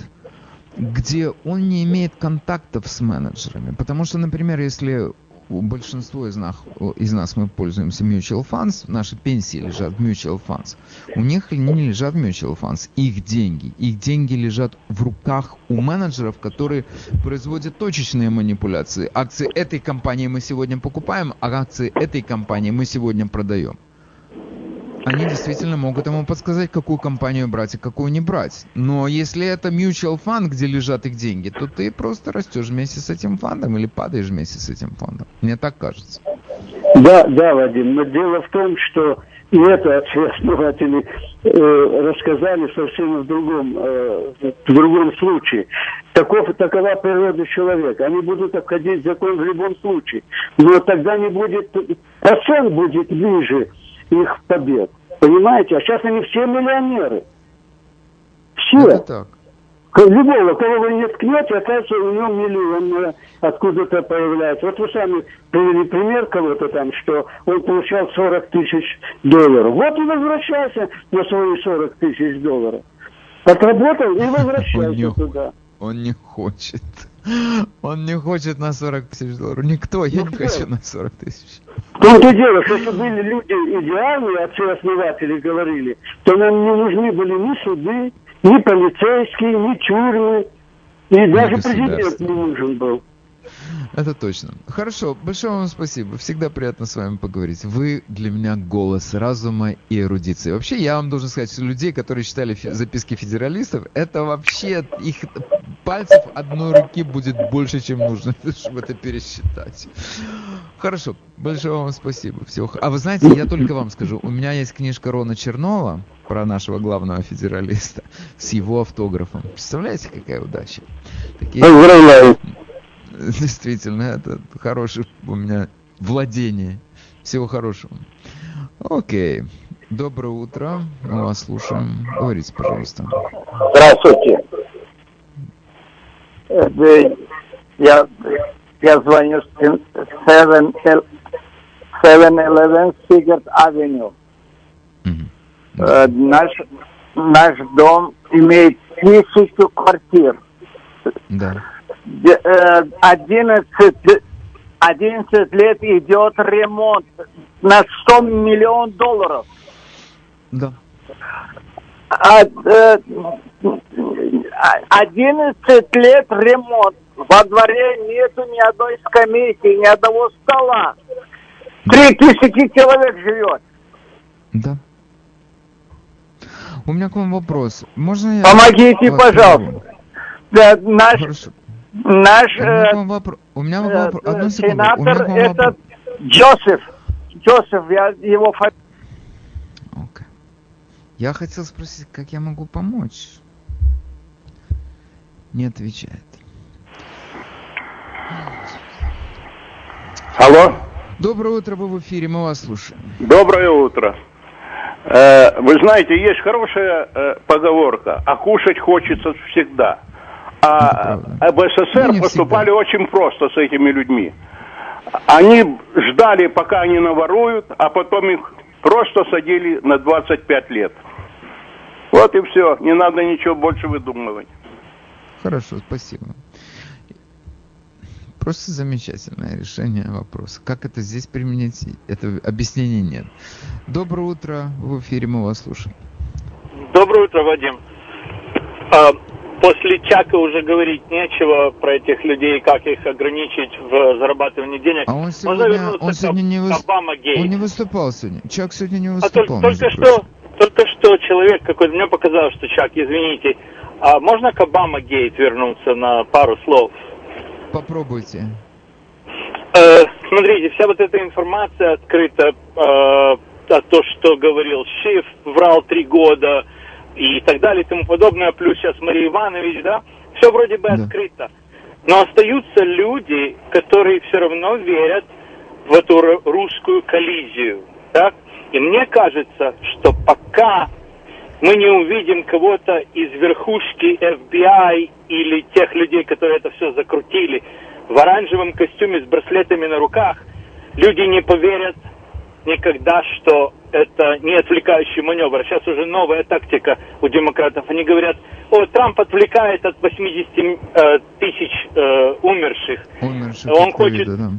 где он не имеет контактов с менеджерами. Потому что, например, если большинство из нас, из нас мы пользуемся mutual funds, наши пенсии лежат в mutual funds. У них не лежат mutual funds, их деньги. Их деньги лежат в руках у менеджеров, которые производят точечные манипуляции. Акции этой компании мы сегодня покупаем, а акции этой компании мы сегодня продаем они действительно могут ему подсказать, какую компанию брать и какую не брать. Но если это mutual fund, где лежат их деньги, то ты просто растешь вместе с этим фондом или падаешь вместе с этим фондом. Мне так кажется. Да, да, Вадим, но дело в том, что и это основатели э, рассказали совсем в другом, э, в другом случае. Таков, такова природа человека. Они будут обходить закон в любом случае. Но тогда не будет, процент будет ниже их побед. Понимаете? А сейчас они все миллионеры. Все. Это так. Любого, кого вы не ткнете, оказывается, у него миллион э, откуда-то появляется. Вот вы сами привели пример кого-то там, что он получал 40 тысяч долларов. Вот и возвращайся на свои 40 тысяч долларов. Отработал и возвращайся туда. Он не хочет. Он не хочет на 40 тысяч долларов. Никто, я не хочу на 40 тысяч. В том-то дело, что если были люди идеальные, отцы-основатели говорили, то нам не нужны были ни суды, ни полицейские, ни тюрьмы, и даже президент не нужен был. Это точно. Хорошо, большое вам спасибо. Всегда приятно с вами поговорить. Вы для меня голос разума и эрудиции. Вообще, я вам должен сказать, что людей, которые читали записки федералистов, это вообще их пальцев одной руки будет больше, чем нужно, чтобы это пересчитать. Хорошо, большое вам спасибо. Всего... А вы знаете, я только вам скажу, у меня есть книжка Рона Чернова про нашего главного федералиста с его автографом. Представляете, какая удача? Такие... Действительно, это хорошее у меня владение. Всего хорошего. Окей. Доброе утро. Мы вас слушаем. Говорите, пожалуйста. Здравствуйте. Я, я звоню с 7-Eleven Sigurd Avenue. Mm-hmm. Наш, наш дом имеет тысячу квартир. Да. 11, 11 лет идет ремонт на 100 миллионов долларов. Да. А, э, 11 лет ремонт. Во дворе нету ни одной скамейки, ни одного стола. Три тысячи человек живет. Да. У меня к вам вопрос. Можно я... Помогите, пожалуйста. Да, наш, Хорошо. Наш у меня, э, вопро... у меня э, вопрос. Одну секунду. Сенатор этот Джозеф. Джозеф, я его фамилия. Okay. Я хотел спросить, как я могу помочь. Не отвечает. Алло. Доброе утро, вы в эфире, мы вас слушаем. Доброе утро. Э, вы знаете, есть хорошая э, поговорка, а кушать хочется всегда. А в СССР ну, поступали очень просто с этими людьми. Они ждали, пока они наворуют, а потом их просто садили на 25 лет. Вот и все. Не надо ничего больше выдумывать. Хорошо, спасибо. Просто замечательное решение вопроса. Как это здесь применить? Это объяснений нет. Доброе утро. В эфире мы вас слушаем. Доброе утро, Вадим. После Чака уже говорить нечего про этих людей, как их ограничить в зарабатывании денег. А он сегодня, он сегодня не, выс... он не выступал сегодня. Чак сегодня не выступал. А только, только что, только что человек какой-то, мне показалось, что Чак, извините, а можно к Обама Гейт вернуться на пару слов? Попробуйте. Э, смотрите, вся вот эта информация открыта, э, о том, что говорил Шиф, врал три года, и так далее и тому подобное, плюс сейчас Мария Иванович, да, все вроде бы да. открыто. Но остаются люди, которые все равно верят в эту русскую коллизию, так? И мне кажется, что пока мы не увидим кого-то из верхушки FBI или тех людей, которые это все закрутили, в оранжевом костюме с браслетами на руках, люди не поверят никогда, что это не отвлекающий маневр. Сейчас уже новая тактика у демократов. Они говорят, о, Трамп отвлекает от 80 э, тысяч э, умерших. Умерших Он хочет... да.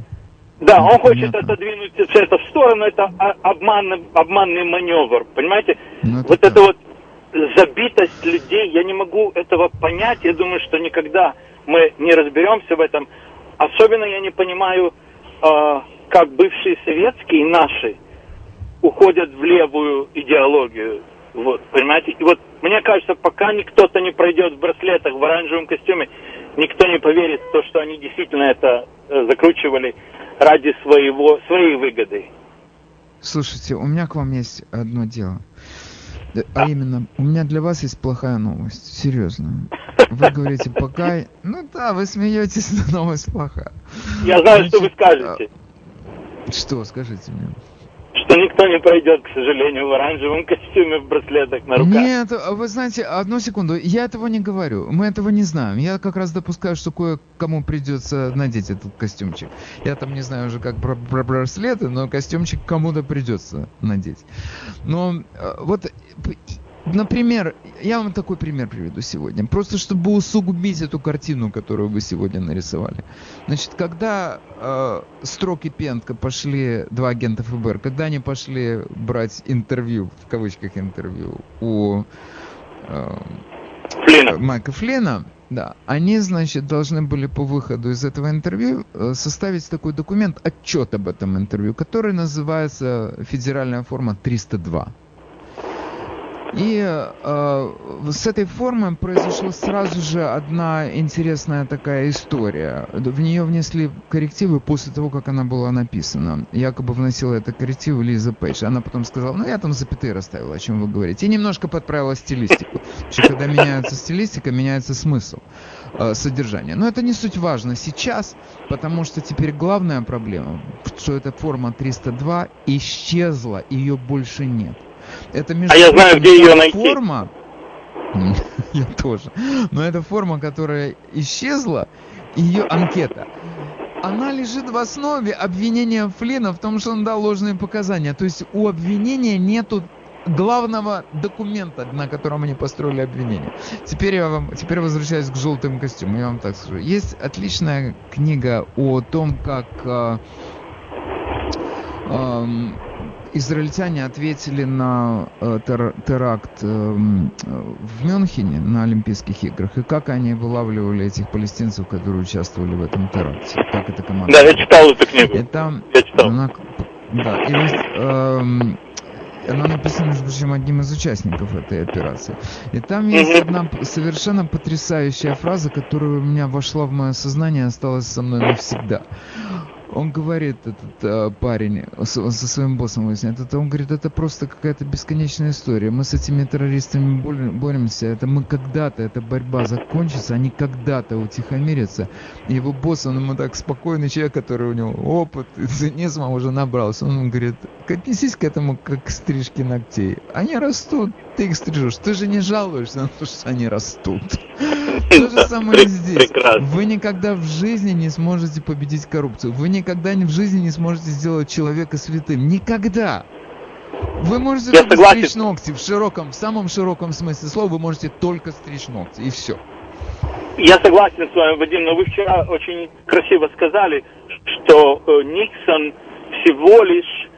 Да, он хочет отодвинуть все это в сторону, это обманный, обманный маневр, понимаете? Ну, это вот так. это вот забитость людей, я не могу этого понять, я думаю, что никогда мы не разберемся в этом. Особенно я не понимаю, э, как бывшие советские наши уходят в левую идеологию. Вот, понимаете? И вот мне кажется, пока никто-то не пройдет в браслетах, в оранжевом костюме, никто не поверит в то, что они действительно это э, закручивали ради своего, своей выгоды. Слушайте, у меня к вам есть одно дело. А именно, у меня для вас есть плохая новость. Серьезно. Вы говорите, пока... Ну да, вы смеетесь, но новость плохая. Я знаю, Значит, что вы скажете. Что, скажите мне что никто не пройдет, к сожалению, в оранжевом костюме, в браслетах на руках. Нет, вы знаете, одну секунду, я этого не говорю, мы этого не знаем. Я как раз допускаю, что кое-кому придется надеть этот костюмчик. Я там не знаю уже как про, про браслеты, но костюмчик кому-то придется надеть. Но э, вот Например, я вам такой пример приведу сегодня, просто чтобы усугубить эту картину, которую вы сегодня нарисовали. Значит, когда э, Строк и Пентка пошли, два агента ФБР, когда они пошли брать интервью, в кавычках интервью, у э, Флина. Майка Флина, да, они, значит, должны были по выходу из этого интервью э, составить такой документ, отчет об этом интервью, который называется «Федеральная форма 302». И э, с этой формой произошла сразу же одна интересная такая история. В нее внесли коррективы после того, как она была написана. Якобы вносила это коррективы Лиза Пейдж. Она потом сказала, ну я там запятые расставила, о чем вы говорите. И немножко подправила стилистику. Что когда меняется стилистика, меняется смысл э, содержания. Но это не суть важно сейчас, потому что теперь главная проблема, что эта форма 302 исчезла, ее больше нет. Это между а я знаю, где ее найти. Форма, я тоже. Но эта форма, которая исчезла, ее анкета, она лежит в основе обвинения Флина в том, что он дал ложные показания. То есть у обвинения нету главного документа, на котором они построили обвинение. Теперь я вам, теперь возвращаюсь к желтым костюмам. Я вам так скажу. Есть отличная книга о том, как э, э, израильтяне ответили на э, тер, теракт э, в Мюнхене на Олимпийских играх, и как они вылавливали этих палестинцев, которые участвовали в этом теракте, как эта команда. Да, я читал эту книгу. И там, я читал. Она, да, и э, она написана, между прочим, одним из участников этой операции. И там есть mm-hmm. одна совершенно потрясающая фраза, которая у меня вошла в мое сознание и осталась со мной навсегда он говорит, этот э, парень, со, со своим боссом выясняет, это, он говорит, это просто какая-то бесконечная история. Мы с этими террористами боремся, это мы когда-то, эта борьба закончится, они когда-то утихомирятся. И его босс, он ему так спокойный человек, который у него опыт цинизма уже набрался. Он говорит, отнесись к этому как к стрижке ногтей. Они растут, ты их стрижешь. Ты же не жалуешься на то, что они растут. То же самое здесь. Вы никогда в жизни не сможете победить коррупцию. Вы никогда в жизни не сможете сделать человека святым. Никогда. Вы можете Я только согласен. стричь ногти в широком, в самом широком смысле слова. Вы можете только стричь ногти и все. Я согласен с вами, Вадим, но вы вчера очень красиво сказали, что э, Никсон всего лишь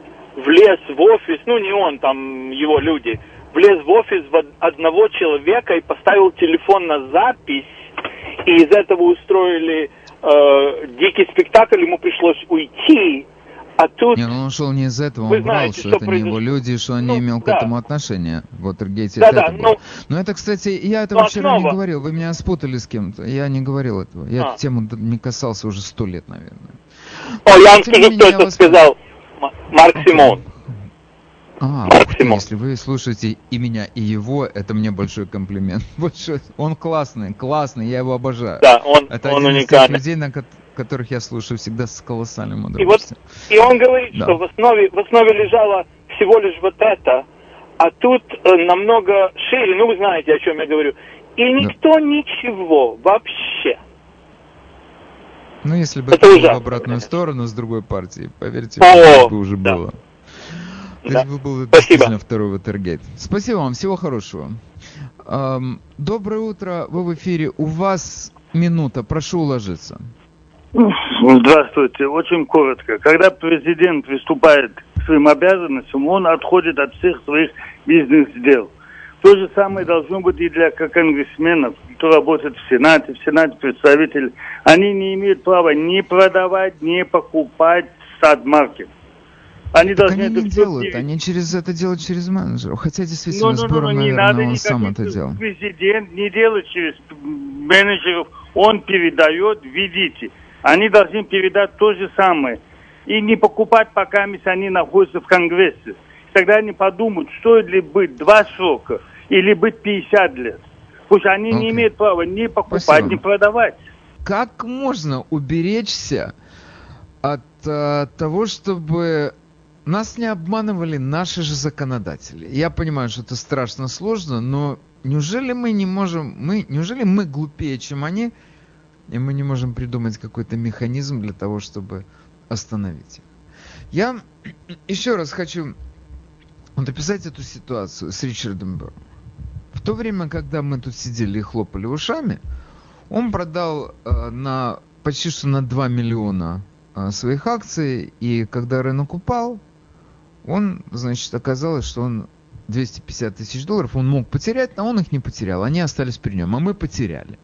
влез в офис, ну не он, там его люди, влез в офис одного человека и поставил телефон на запись, и из этого устроили э, дикий спектакль, ему пришлось уйти, а тут... Не, ну он шел не из этого, он знал, знаете, что, что это произош... не его люди, что он ну, не имел да. к этому отношения. Вот Вотергейте да, да, это ну, было. Но это, кстати, я этого вчера основа. не говорил, вы меня спутали с кем-то. Я не говорил этого. Я а. эту тему не касался уже сто лет, наверное. О, я вам скажу, кто это сказал. Марк Симон. А, если вы слушаете и меня, и его, это мне большой комплимент. Большой. Он классный, классный, я его обожаю. Да, он, это он один уникальный. из тех людей, на которых я слушаю всегда с колоссальным удовольствием. И, вот, и он говорит, да. что в основе, в основе лежало всего лишь вот это, а тут э, намного шире, ну вы знаете, о чем я говорю. И никто да. ничего вообще. Ну, если бы это, это было в обратную сторону с другой партии, поверьте, О, бы уже да. было. Да. Был действительно второй Ватергейт. Спасибо вам, всего хорошего. Эм, доброе утро, вы в эфире. У вас минута, прошу уложиться. Здравствуйте. Очень коротко. Когда президент выступает к своим обязанностям, он отходит от всех своих бизнес-дел. То же самое должно быть и для конгрессменов, кто работает в Сенате, в Сенате представители. Они не имеют права ни продавать, ни покупать садмаркет. Они так должны они это не делают, делать. они через это делают через менеджеров. Хотя действительно, но, но, но, наверное, надо он сам это делал. Президент не делает через менеджеров, он передает, видите. Они должны передать то же самое. И не покупать, пока они находятся в Конгрессе. Тогда они подумают, стоит ли быть два срока или быть 50 лет. Пусть они okay. не имеют права ни покупать, Спасибо. ни продавать. Как можно уберечься от э, того, чтобы нас не обманывали наши же законодатели. Я понимаю, что это страшно сложно, но неужели мы не можем, мы, неужели мы глупее, чем они, и мы не можем придумать какой-то механизм для того, чтобы остановить их? Я еще раз хочу вот описать эту ситуацию с Ричардом Бёром. В то время, когда мы тут сидели и хлопали ушами, он продал э, на почти что на 2 миллиона э, своих акций, и когда рынок упал, он, значит, оказалось, что он 250 тысяч долларов он мог потерять, но он их не потерял. Они остались при нем, а мы потеряли.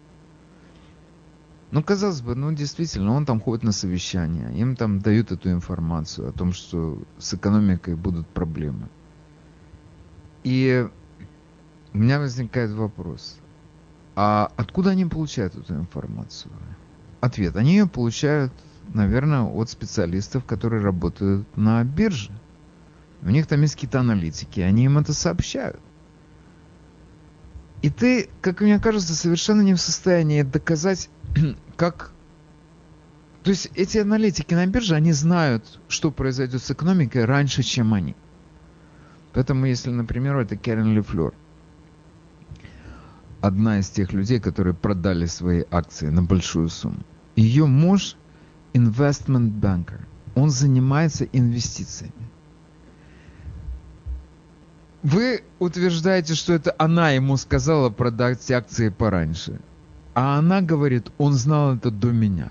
Ну, казалось бы, ну, действительно, он там ходит на совещания, им там дают эту информацию о том, что с экономикой будут проблемы. И у меня возникает вопрос, а откуда они получают эту информацию? Ответ, они ее получают, наверное, от специалистов, которые работают на бирже. У них там есть какие-то аналитики, они им это сообщают. И ты, как мне кажется, совершенно не в состоянии доказать, как... То есть эти аналитики на бирже, они знают, что произойдет с экономикой раньше, чем они. Поэтому, если, например, это Кэрен Лефлер, одна из тех людей, которые продали свои акции на большую сумму, ее муж investment banker, он занимается инвестициями. Вы утверждаете, что это она ему сказала продать акции пораньше. А она говорит, он знал это до меня.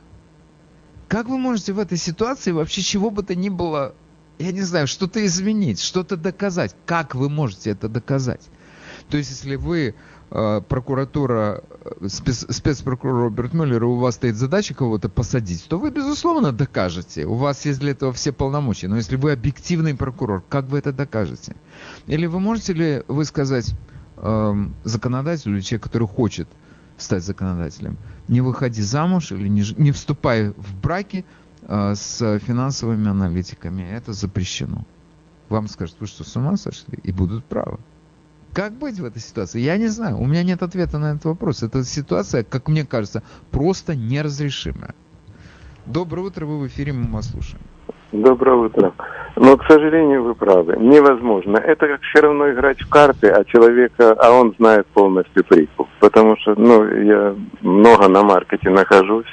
Как вы можете в этой ситуации вообще чего бы то ни было, я не знаю, что-то изменить, что-то доказать? Как вы можете это доказать? То есть, если вы Э, прокуратура, э, спец, спецпрокурор Роберт Мюллер, у вас стоит задача кого-то посадить, то вы, безусловно, докажете. У вас есть для этого все полномочия. Но если вы объективный прокурор, как вы это докажете? Или вы можете ли вы сказать эм, законодателю, человек, который хочет стать законодателем, не выходи замуж или не, не вступай в браки э, с финансовыми аналитиками. Это запрещено. Вам скажут, вы что, с ума сошли? И будут правы. Как быть в этой ситуации? Я не знаю. У меня нет ответа на этот вопрос. Эта ситуация, как мне кажется, просто неразрешимая. Доброе утро, вы в эфире, мы вас слушаем. Доброе утро. Но, к сожалению, вы правы. Невозможно. Это как все равно играть в карты, а человека, а он знает полностью прикуп. Потому что, ну, я много на маркете нахожусь,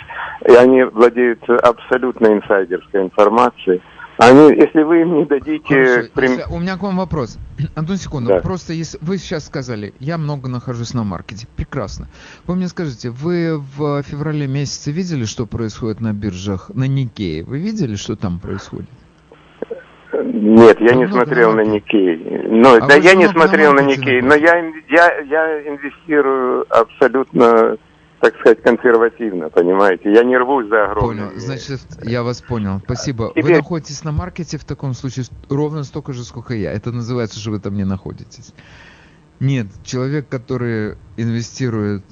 и они владеют абсолютно инсайдерской информацией. Они, если вы им не дадите... Хорошо, прим... У меня к вам вопрос. Одну секунду. Да. Просто если вы сейчас сказали, я много нахожусь на маркете. Прекрасно. Вы мне скажите, вы в феврале месяце видели, что происходит на биржах на Никее? Вы видели, что там происходит? Нет, я не смотрел на, Никей. Но, а да, я не смотрел на, на Никей, но я, я, я инвестирую абсолютно так сказать, консервативно, понимаете? Я не рвусь за огромные... Понял, значит, я вас понял. Спасибо. Теперь... Вы находитесь на маркете в таком случае ровно столько же, сколько я. Это называется, что вы там не находитесь. Нет, человек, который инвестирует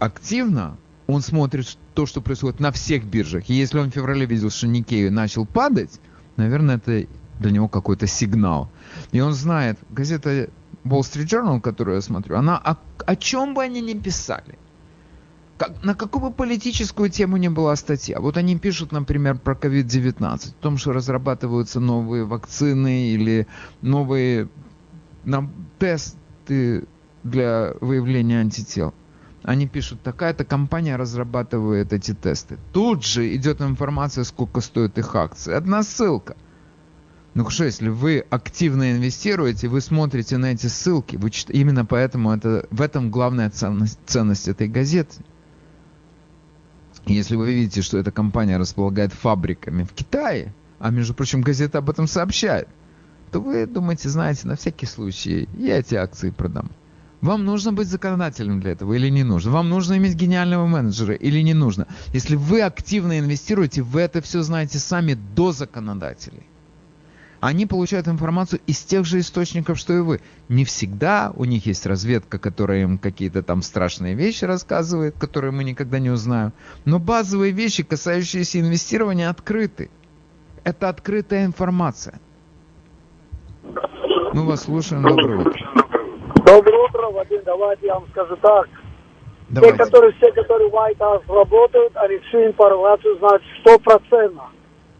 активно, он смотрит то, что происходит на всех биржах. И если он в феврале видел, что Никей начал падать, наверное, это для него какой-то сигнал. И он знает, газета Wall Street Journal, которую я смотрю, она о, о чем бы они ни писали, как, на какую бы политическую тему ни была статья. Вот они пишут, например, про COVID-19, о том, что разрабатываются новые вакцины или новые нам, тесты для выявления антител. Они пишут, такая-то компания разрабатывает эти тесты. Тут же идет информация, сколько стоит их акции. Одна ссылка. Ну что, если вы активно инвестируете, вы смотрите на эти ссылки, вы чит... именно поэтому это, в этом главная ценность, ценность этой газеты. Если вы видите, что эта компания располагает фабриками в Китае, а между прочим газета об этом сообщает, то вы думаете, знаете, на всякий случай я эти акции продам. Вам нужно быть законодателем для этого или не нужно? Вам нужно иметь гениального менеджера или не нужно? Если вы активно инвестируете, вы это все знаете сами до законодателей. Они получают информацию из тех же источников, что и вы. Не всегда у них есть разведка, которая им какие-то там страшные вещи рассказывает, которые мы никогда не узнаем. Но базовые вещи, касающиеся инвестирования, открыты. Это открытая информация. Мы вас слушаем. Доброе утро. Доброе утро, Вадим. Давайте я вам скажу так. Давайте. Те, которые, все, которые в White House работают, они всю информацию знают стопроцентно.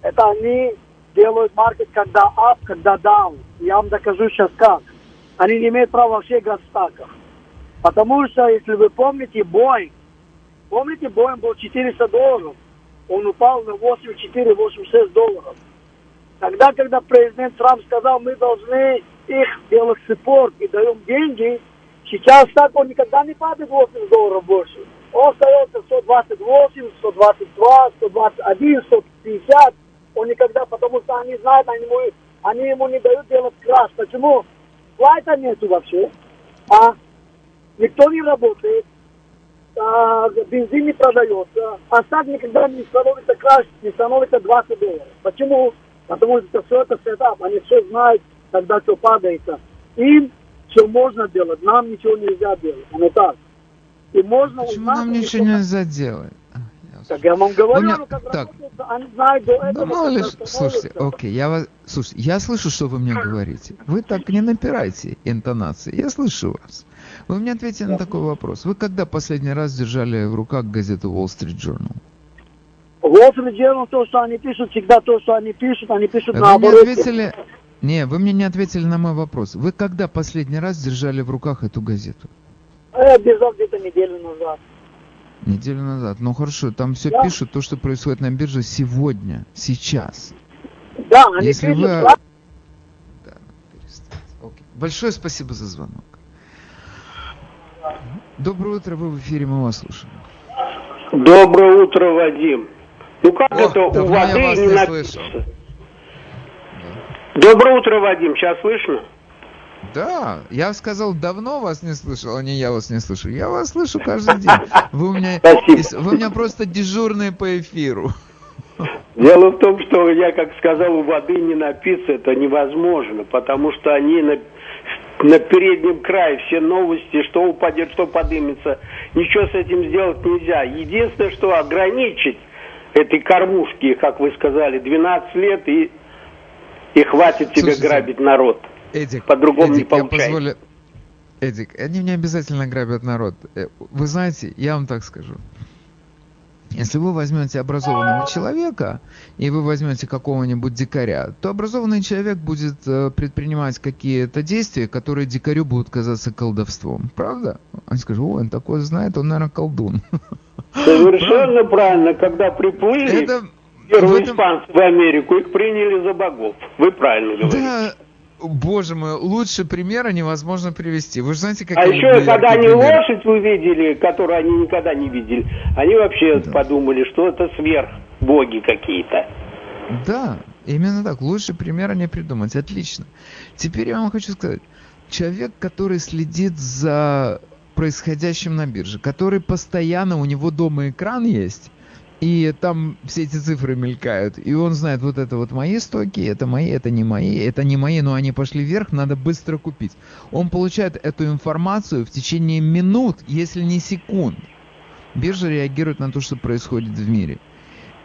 Это они делают маркет, когда up, когда down. Я вам докажу сейчас как. Они не имеют права вообще играть в стаках. Потому что, если вы помните, Boeing, помните, Boeing был 400 долларов, он упал на 84-86 долларов. Тогда, когда президент Трамп сказал, мы должны их делать саппорт и даем деньги, сейчас так он никогда не падает 80 долларов больше. Он остается 128, 122, 121, 150. Он никогда, потому что они знают, они ему, они ему не дают делать краш. Почему? Флайта нету вообще. А никто не работает. А, бензин не продается. А так никогда не становится краш, не становится 20 долларов. Почему? Потому что все это сетап, они все знают, когда все падает. Им все можно делать, нам ничего нельзя делать. Оно так. И можно Почему нам ничего нельзя делать? Так я вам говорю, меня... как так. они знают до этого. Ну, мало ли, слушайте, окей, я вас, слушайте, я слышу, что вы мне говорите. Вы так не напирайте интонации, я слышу вас. Вы мне ответьте на такой вопрос. Вы когда последний раз держали в руках газету Wall Street Journal? Wall Street Journal, то, что они пишут, всегда то, что они пишут, они пишут вы наоборот. Мне ответили... Не, вы мне не ответили на мой вопрос. Вы когда последний раз держали в руках эту газету? Я держал где-то неделю назад. Неделю назад. Ну хорошо, там все да. пишут то, что происходит на бирже сегодня, сейчас. Да, они Если пишут, вы... да? Да, Окей. Большое спасибо за звонок. Доброе утро, вы в эфире, мы вас слушаем. Доброе утро, Вадим. Ну как О, это у воды я вас не не написано? слышал. Доброе утро, Вадим. Сейчас слышно? Да, я сказал, давно вас не слышал, а не я вас не слышу. Я вас слышу каждый день. Вы у меня, Спасибо. вы у меня просто дежурные по эфиру. Дело в том, что я, как сказал, у воды не напиться это невозможно, потому что они на, на переднем крае все новости, что упадет, что поднимется. Ничего с этим сделать нельзя. Единственное, что ограничить этой кормушки, как вы сказали, 12 лет и, и хватит тебе Слушайте, грабить народ. Эдик, По-другому Эдик, не я получается. позволю... Эдик, они не обязательно грабят народ. Э, Вы знаете, я вам так скажу. Если вы возьмете образованного человека и вы возьмете какого-нибудь дикаря, то образованный человек будет э, предпринимать какие-то действия, которые дикарю будут казаться колдовством. Правда? Он скажет, ой, он такое знает, он, наверное, колдун. Совершенно правильно, когда приплыли Это- первые этом- испанцы в Америку, их приняли за богов. Вы правильно говорите. Да, боже мой, лучше примера невозможно привести. Вы же знаете, как А еще, люблю когда они примеры. лошадь увидели, которую они никогда не видели, они вообще подумали, что это сверх боги какие-то. Да, именно так. Лучше примера не придумать. Отлично. Теперь я вам хочу сказать. Человек, который следит за происходящим на бирже, который постоянно, у него дома экран есть, и там все эти цифры мелькают, и он знает, вот это вот мои стоки, это мои, это не мои, это не мои, но они пошли вверх, надо быстро купить. Он получает эту информацию в течение минут, если не секунд. Биржа реагирует на то, что происходит в мире.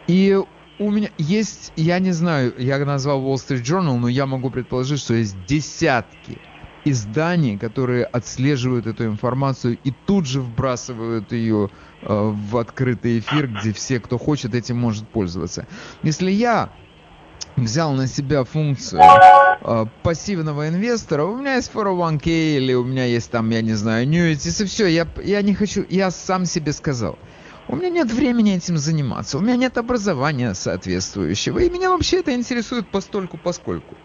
И у меня есть, я не знаю, я назвал Wall Street Journal, но я могу предположить, что есть десятки изданий, которые отслеживают эту информацию и тут же вбрасывают ее в открытый эфир, где все, кто хочет, этим может пользоваться. Если я взял на себя функцию э, пассивного инвестора, у меня есть 401k или у меня есть там, я не знаю, annuities, и все, я, я не хочу, я сам себе сказал. У меня нет времени этим заниматься, у меня нет образования соответствующего, и меня вообще это интересует постольку поскольку.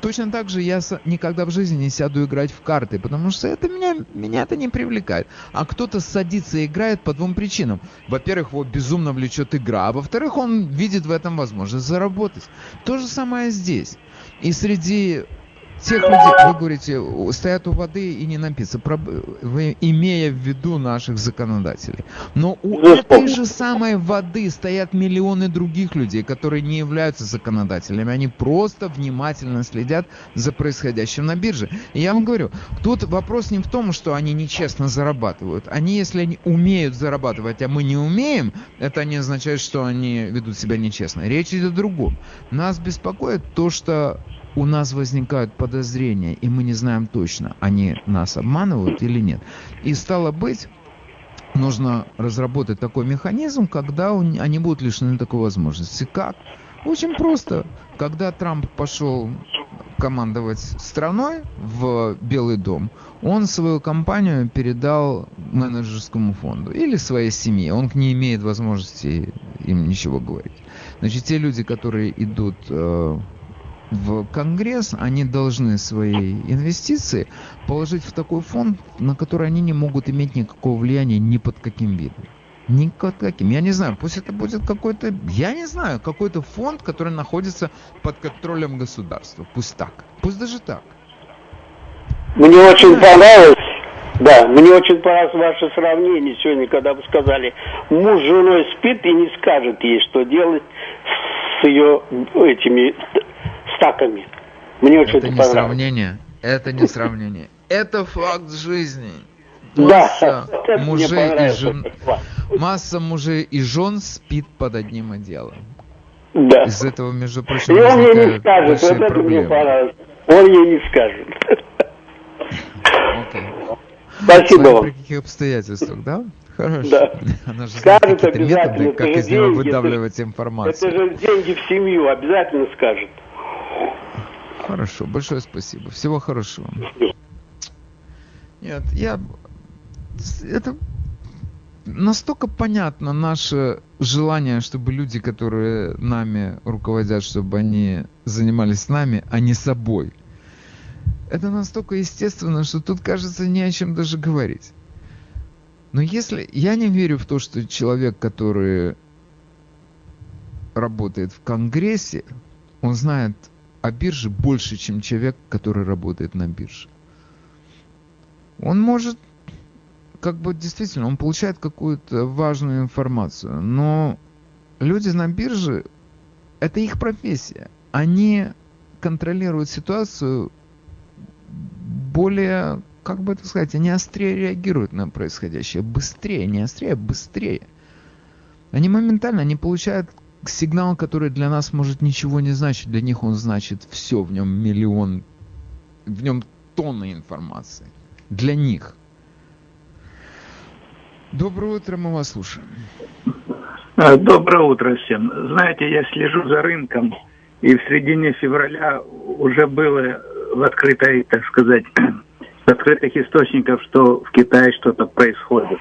Точно так же я никогда в жизни не сяду играть в карты, потому что это меня, меня это не привлекает. А кто-то садится и играет по двум причинам. Во-первых, его безумно влечет игра, а во-вторых, он видит в этом возможность заработать. То же самое здесь. И среди тех людей, вы говорите, стоят у воды и не напиться, вы, имея в виду наших законодателей. Но у этой же самой воды стоят миллионы других людей, которые не являются законодателями. Они просто внимательно следят за происходящим на бирже. И я вам говорю, тут вопрос не в том, что они нечестно зарабатывают. Они, если они умеют зарабатывать, а мы не умеем, это не означает, что они ведут себя нечестно. Речь идет о другом. Нас беспокоит то, что у нас возникают подозрения, и мы не знаем точно, они нас обманывают или нет. И стало быть, нужно разработать такой механизм, когда они будут лишены такой возможности. Как? Очень просто. Когда Трамп пошел командовать страной в Белый дом, он свою компанию передал менеджерскому фонду или своей семье. Он не имеет возможности им ничего говорить. Значит, те люди, которые идут э, в Конгресс, они должны свои инвестиции положить в такой фонд, на который они не могут иметь никакого влияния ни под каким видом. Ни под каким. Я не знаю, пусть это будет какой-то, я не знаю, какой-то фонд, который находится под контролем государства. Пусть так. Пусть даже так. Мне очень понравилось, да, мне очень понравилось ваше сравнение сегодня, когда вы сказали, муж с женой спит и не скажет ей, что делать с ее этими стаками. Мне очень это, это не сравнение. Это не сравнение. Это факт жизни. Масса да, мужей и жен... Масса мужей и жен спит под одним одеялом. Да. Из этого, между прочим, и он ей не скажет, вот это мне понравилось. Он ей не скажет. Okay. Спасибо вам. При каких обстоятельствах, да? Хорошо. Да. Она же скажет знает обязательно. методы, как из деньги, него выдавливать это, информацию. Это же деньги в семью, обязательно скажет. Хорошо, большое спасибо. Всего хорошего. Нет, я... Это настолько понятно наше желание, чтобы люди, которые нами руководят, чтобы они занимались нами, а не собой. Это настолько естественно, что тут кажется не о чем даже говорить. Но если... Я не верю в то, что человек, который работает в Конгрессе, он знает о бирже больше, чем человек, который работает на бирже. Он может, как бы действительно, он получает какую-то важную информацию, но люди на бирже, это их профессия. Они контролируют ситуацию более, как бы это сказать, они острее реагируют на происходящее, быстрее, не острее, а быстрее. Они моментально, они получают сигнал, который для нас может ничего не значить, для них он значит все, в нем миллион, в нем тонны информации. Для них. Доброе утро, мы вас слушаем. А, доброе утро всем. Знаете, я слежу за рынком, и в середине февраля уже было в открытой, так сказать, в открытых источниках, что в Китае что-то происходит.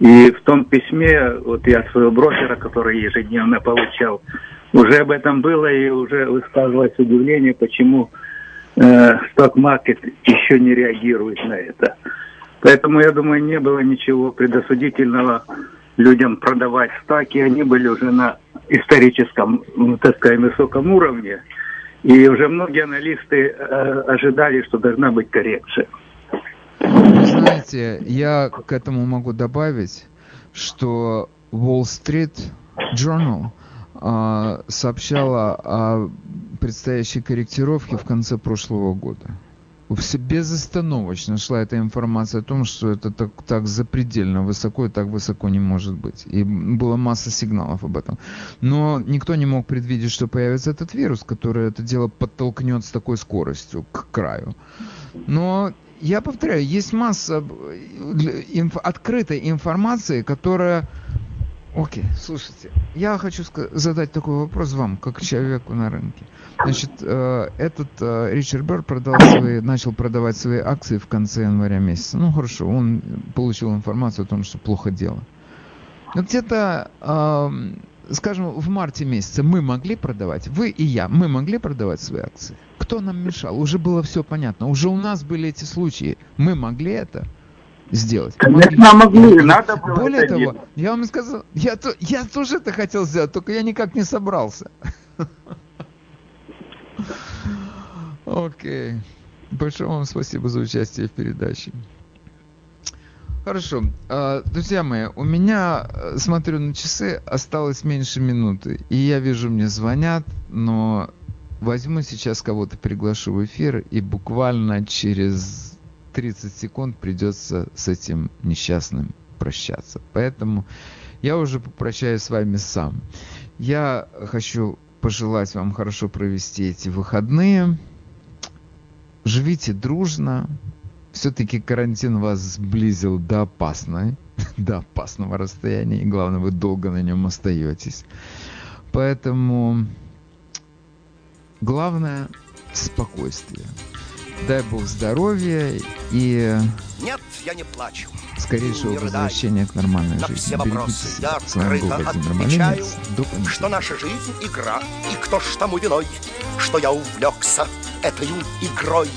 И в том письме, вот я от своего брокера, который ежедневно получал, уже об этом было и уже высказывалось удивление, почему э, сток-маркет еще не реагирует на это. Поэтому, я думаю, не было ничего предосудительного людям продавать стаки. Они были уже на историческом, ну, так сказать, высоком уровне. И уже многие аналисты э, ожидали, что должна быть коррекция. Знаете, я к этому могу добавить, что Wall Street Journal э, сообщала о предстоящей корректировке в конце прошлого года. Все безостановочно шла эта информация о том, что это так, так запредельно высоко и так высоко не может быть. И была масса сигналов об этом. Но никто не мог предвидеть, что появится этот вирус, который это дело подтолкнет с такой скоростью к краю. Но я повторяю, есть масса э, инф, открытой информации, которая... Окей, слушайте, я хочу задать такой вопрос вам, как человеку на рынке. Значит, э, этот э, Ричард Берр продал свои, начал продавать свои акции в конце января месяца. Ну хорошо, он получил информацию о том, что плохо дело. Но где-то, э, скажем, в марте месяце мы могли продавать, вы и я, мы могли продавать свои акции Кто нам мешал? Уже было все понятно. Уже у нас были эти случаи. Мы могли это сделать. Конечно, могли. могли. Надо было Более это того, делать. я вам сказал, я, то, я тоже это хотел сделать, только я никак не собрался. Окей. Большое вам спасибо за участие в передаче. Хорошо. А, друзья мои, у меня, э, смотрю на часы, осталось меньше минуты. И я вижу, мне звонят, но возьму сейчас кого-то, приглашу в эфир, и буквально через 30 секунд придется с этим несчастным прощаться. Поэтому я уже попрощаюсь с вами сам. Я хочу пожелать вам хорошо провести эти выходные. Живите дружно, все-таки карантин вас сблизил до опасной, до опасного расстояния, и главное, вы долго на нем остаетесь. Поэтому главное спокойствие. Дай Бог здоровья и Нет, я не плачу. скорейшего не возвращения к нормальной на жизни. все вопросы себя. я открыто отвечаю, что наша жизнь — игра, и кто ж тому виной, что я увлекся этой игрой.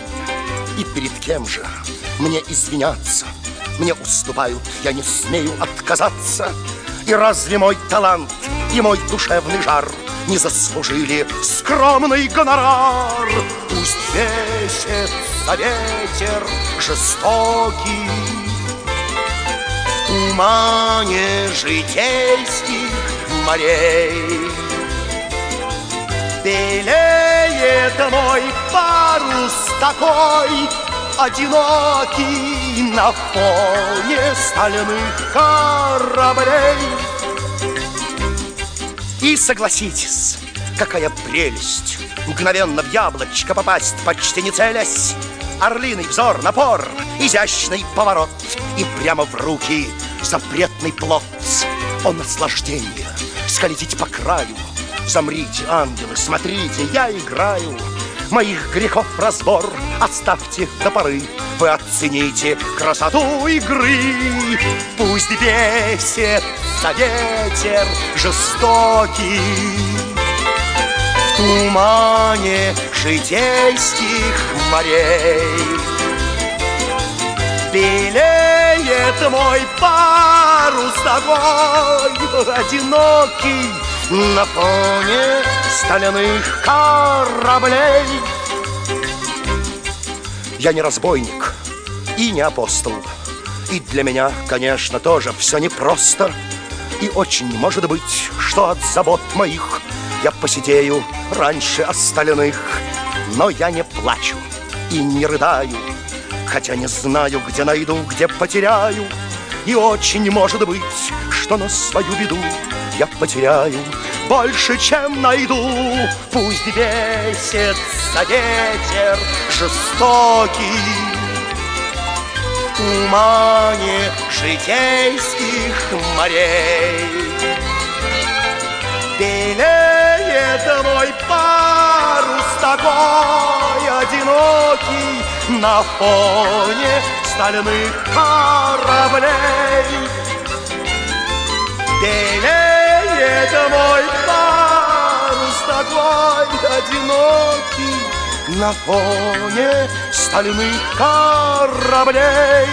И перед кем же мне извиняться? Мне уступают, я не смею отказаться. И разве мой талант и мой душевный жар Не заслужили скромный гонорар? Пусть бесится ветер жестокий В тумане житейских морей Белеет мой парус такой Одинокий на фоне стальных кораблей. И согласитесь, какая прелесть Мгновенно в яблочко попасть, почти не целясь. Орлиный взор, напор, изящный поворот И прямо в руки запретный плод О наслаждение, скользить по краю Замрите, ангелы, смотрите, я играю. Моих грехов разбор оставьте до поры. Вы оцените красоту игры. Пусть бесит ветер жестокий. В тумане житейских морей. Белеет мой парус такой одинокий на фоне стальных кораблей. Я не разбойник и не апостол, и для меня, конечно, тоже все непросто. И очень может быть, что от забот моих я посидею раньше остальных. Но я не плачу и не рыдаю, хотя не знаю, где найду, где потеряю. И очень может быть, что на свою беду я потеряю больше, чем найду. Пусть бесится ветер жестокий тумане житейских морей. Белеет мой парус такой одинокий на фоне стальных кораблей. Белеет мой парус такой одинокий На фоне стальных кораблей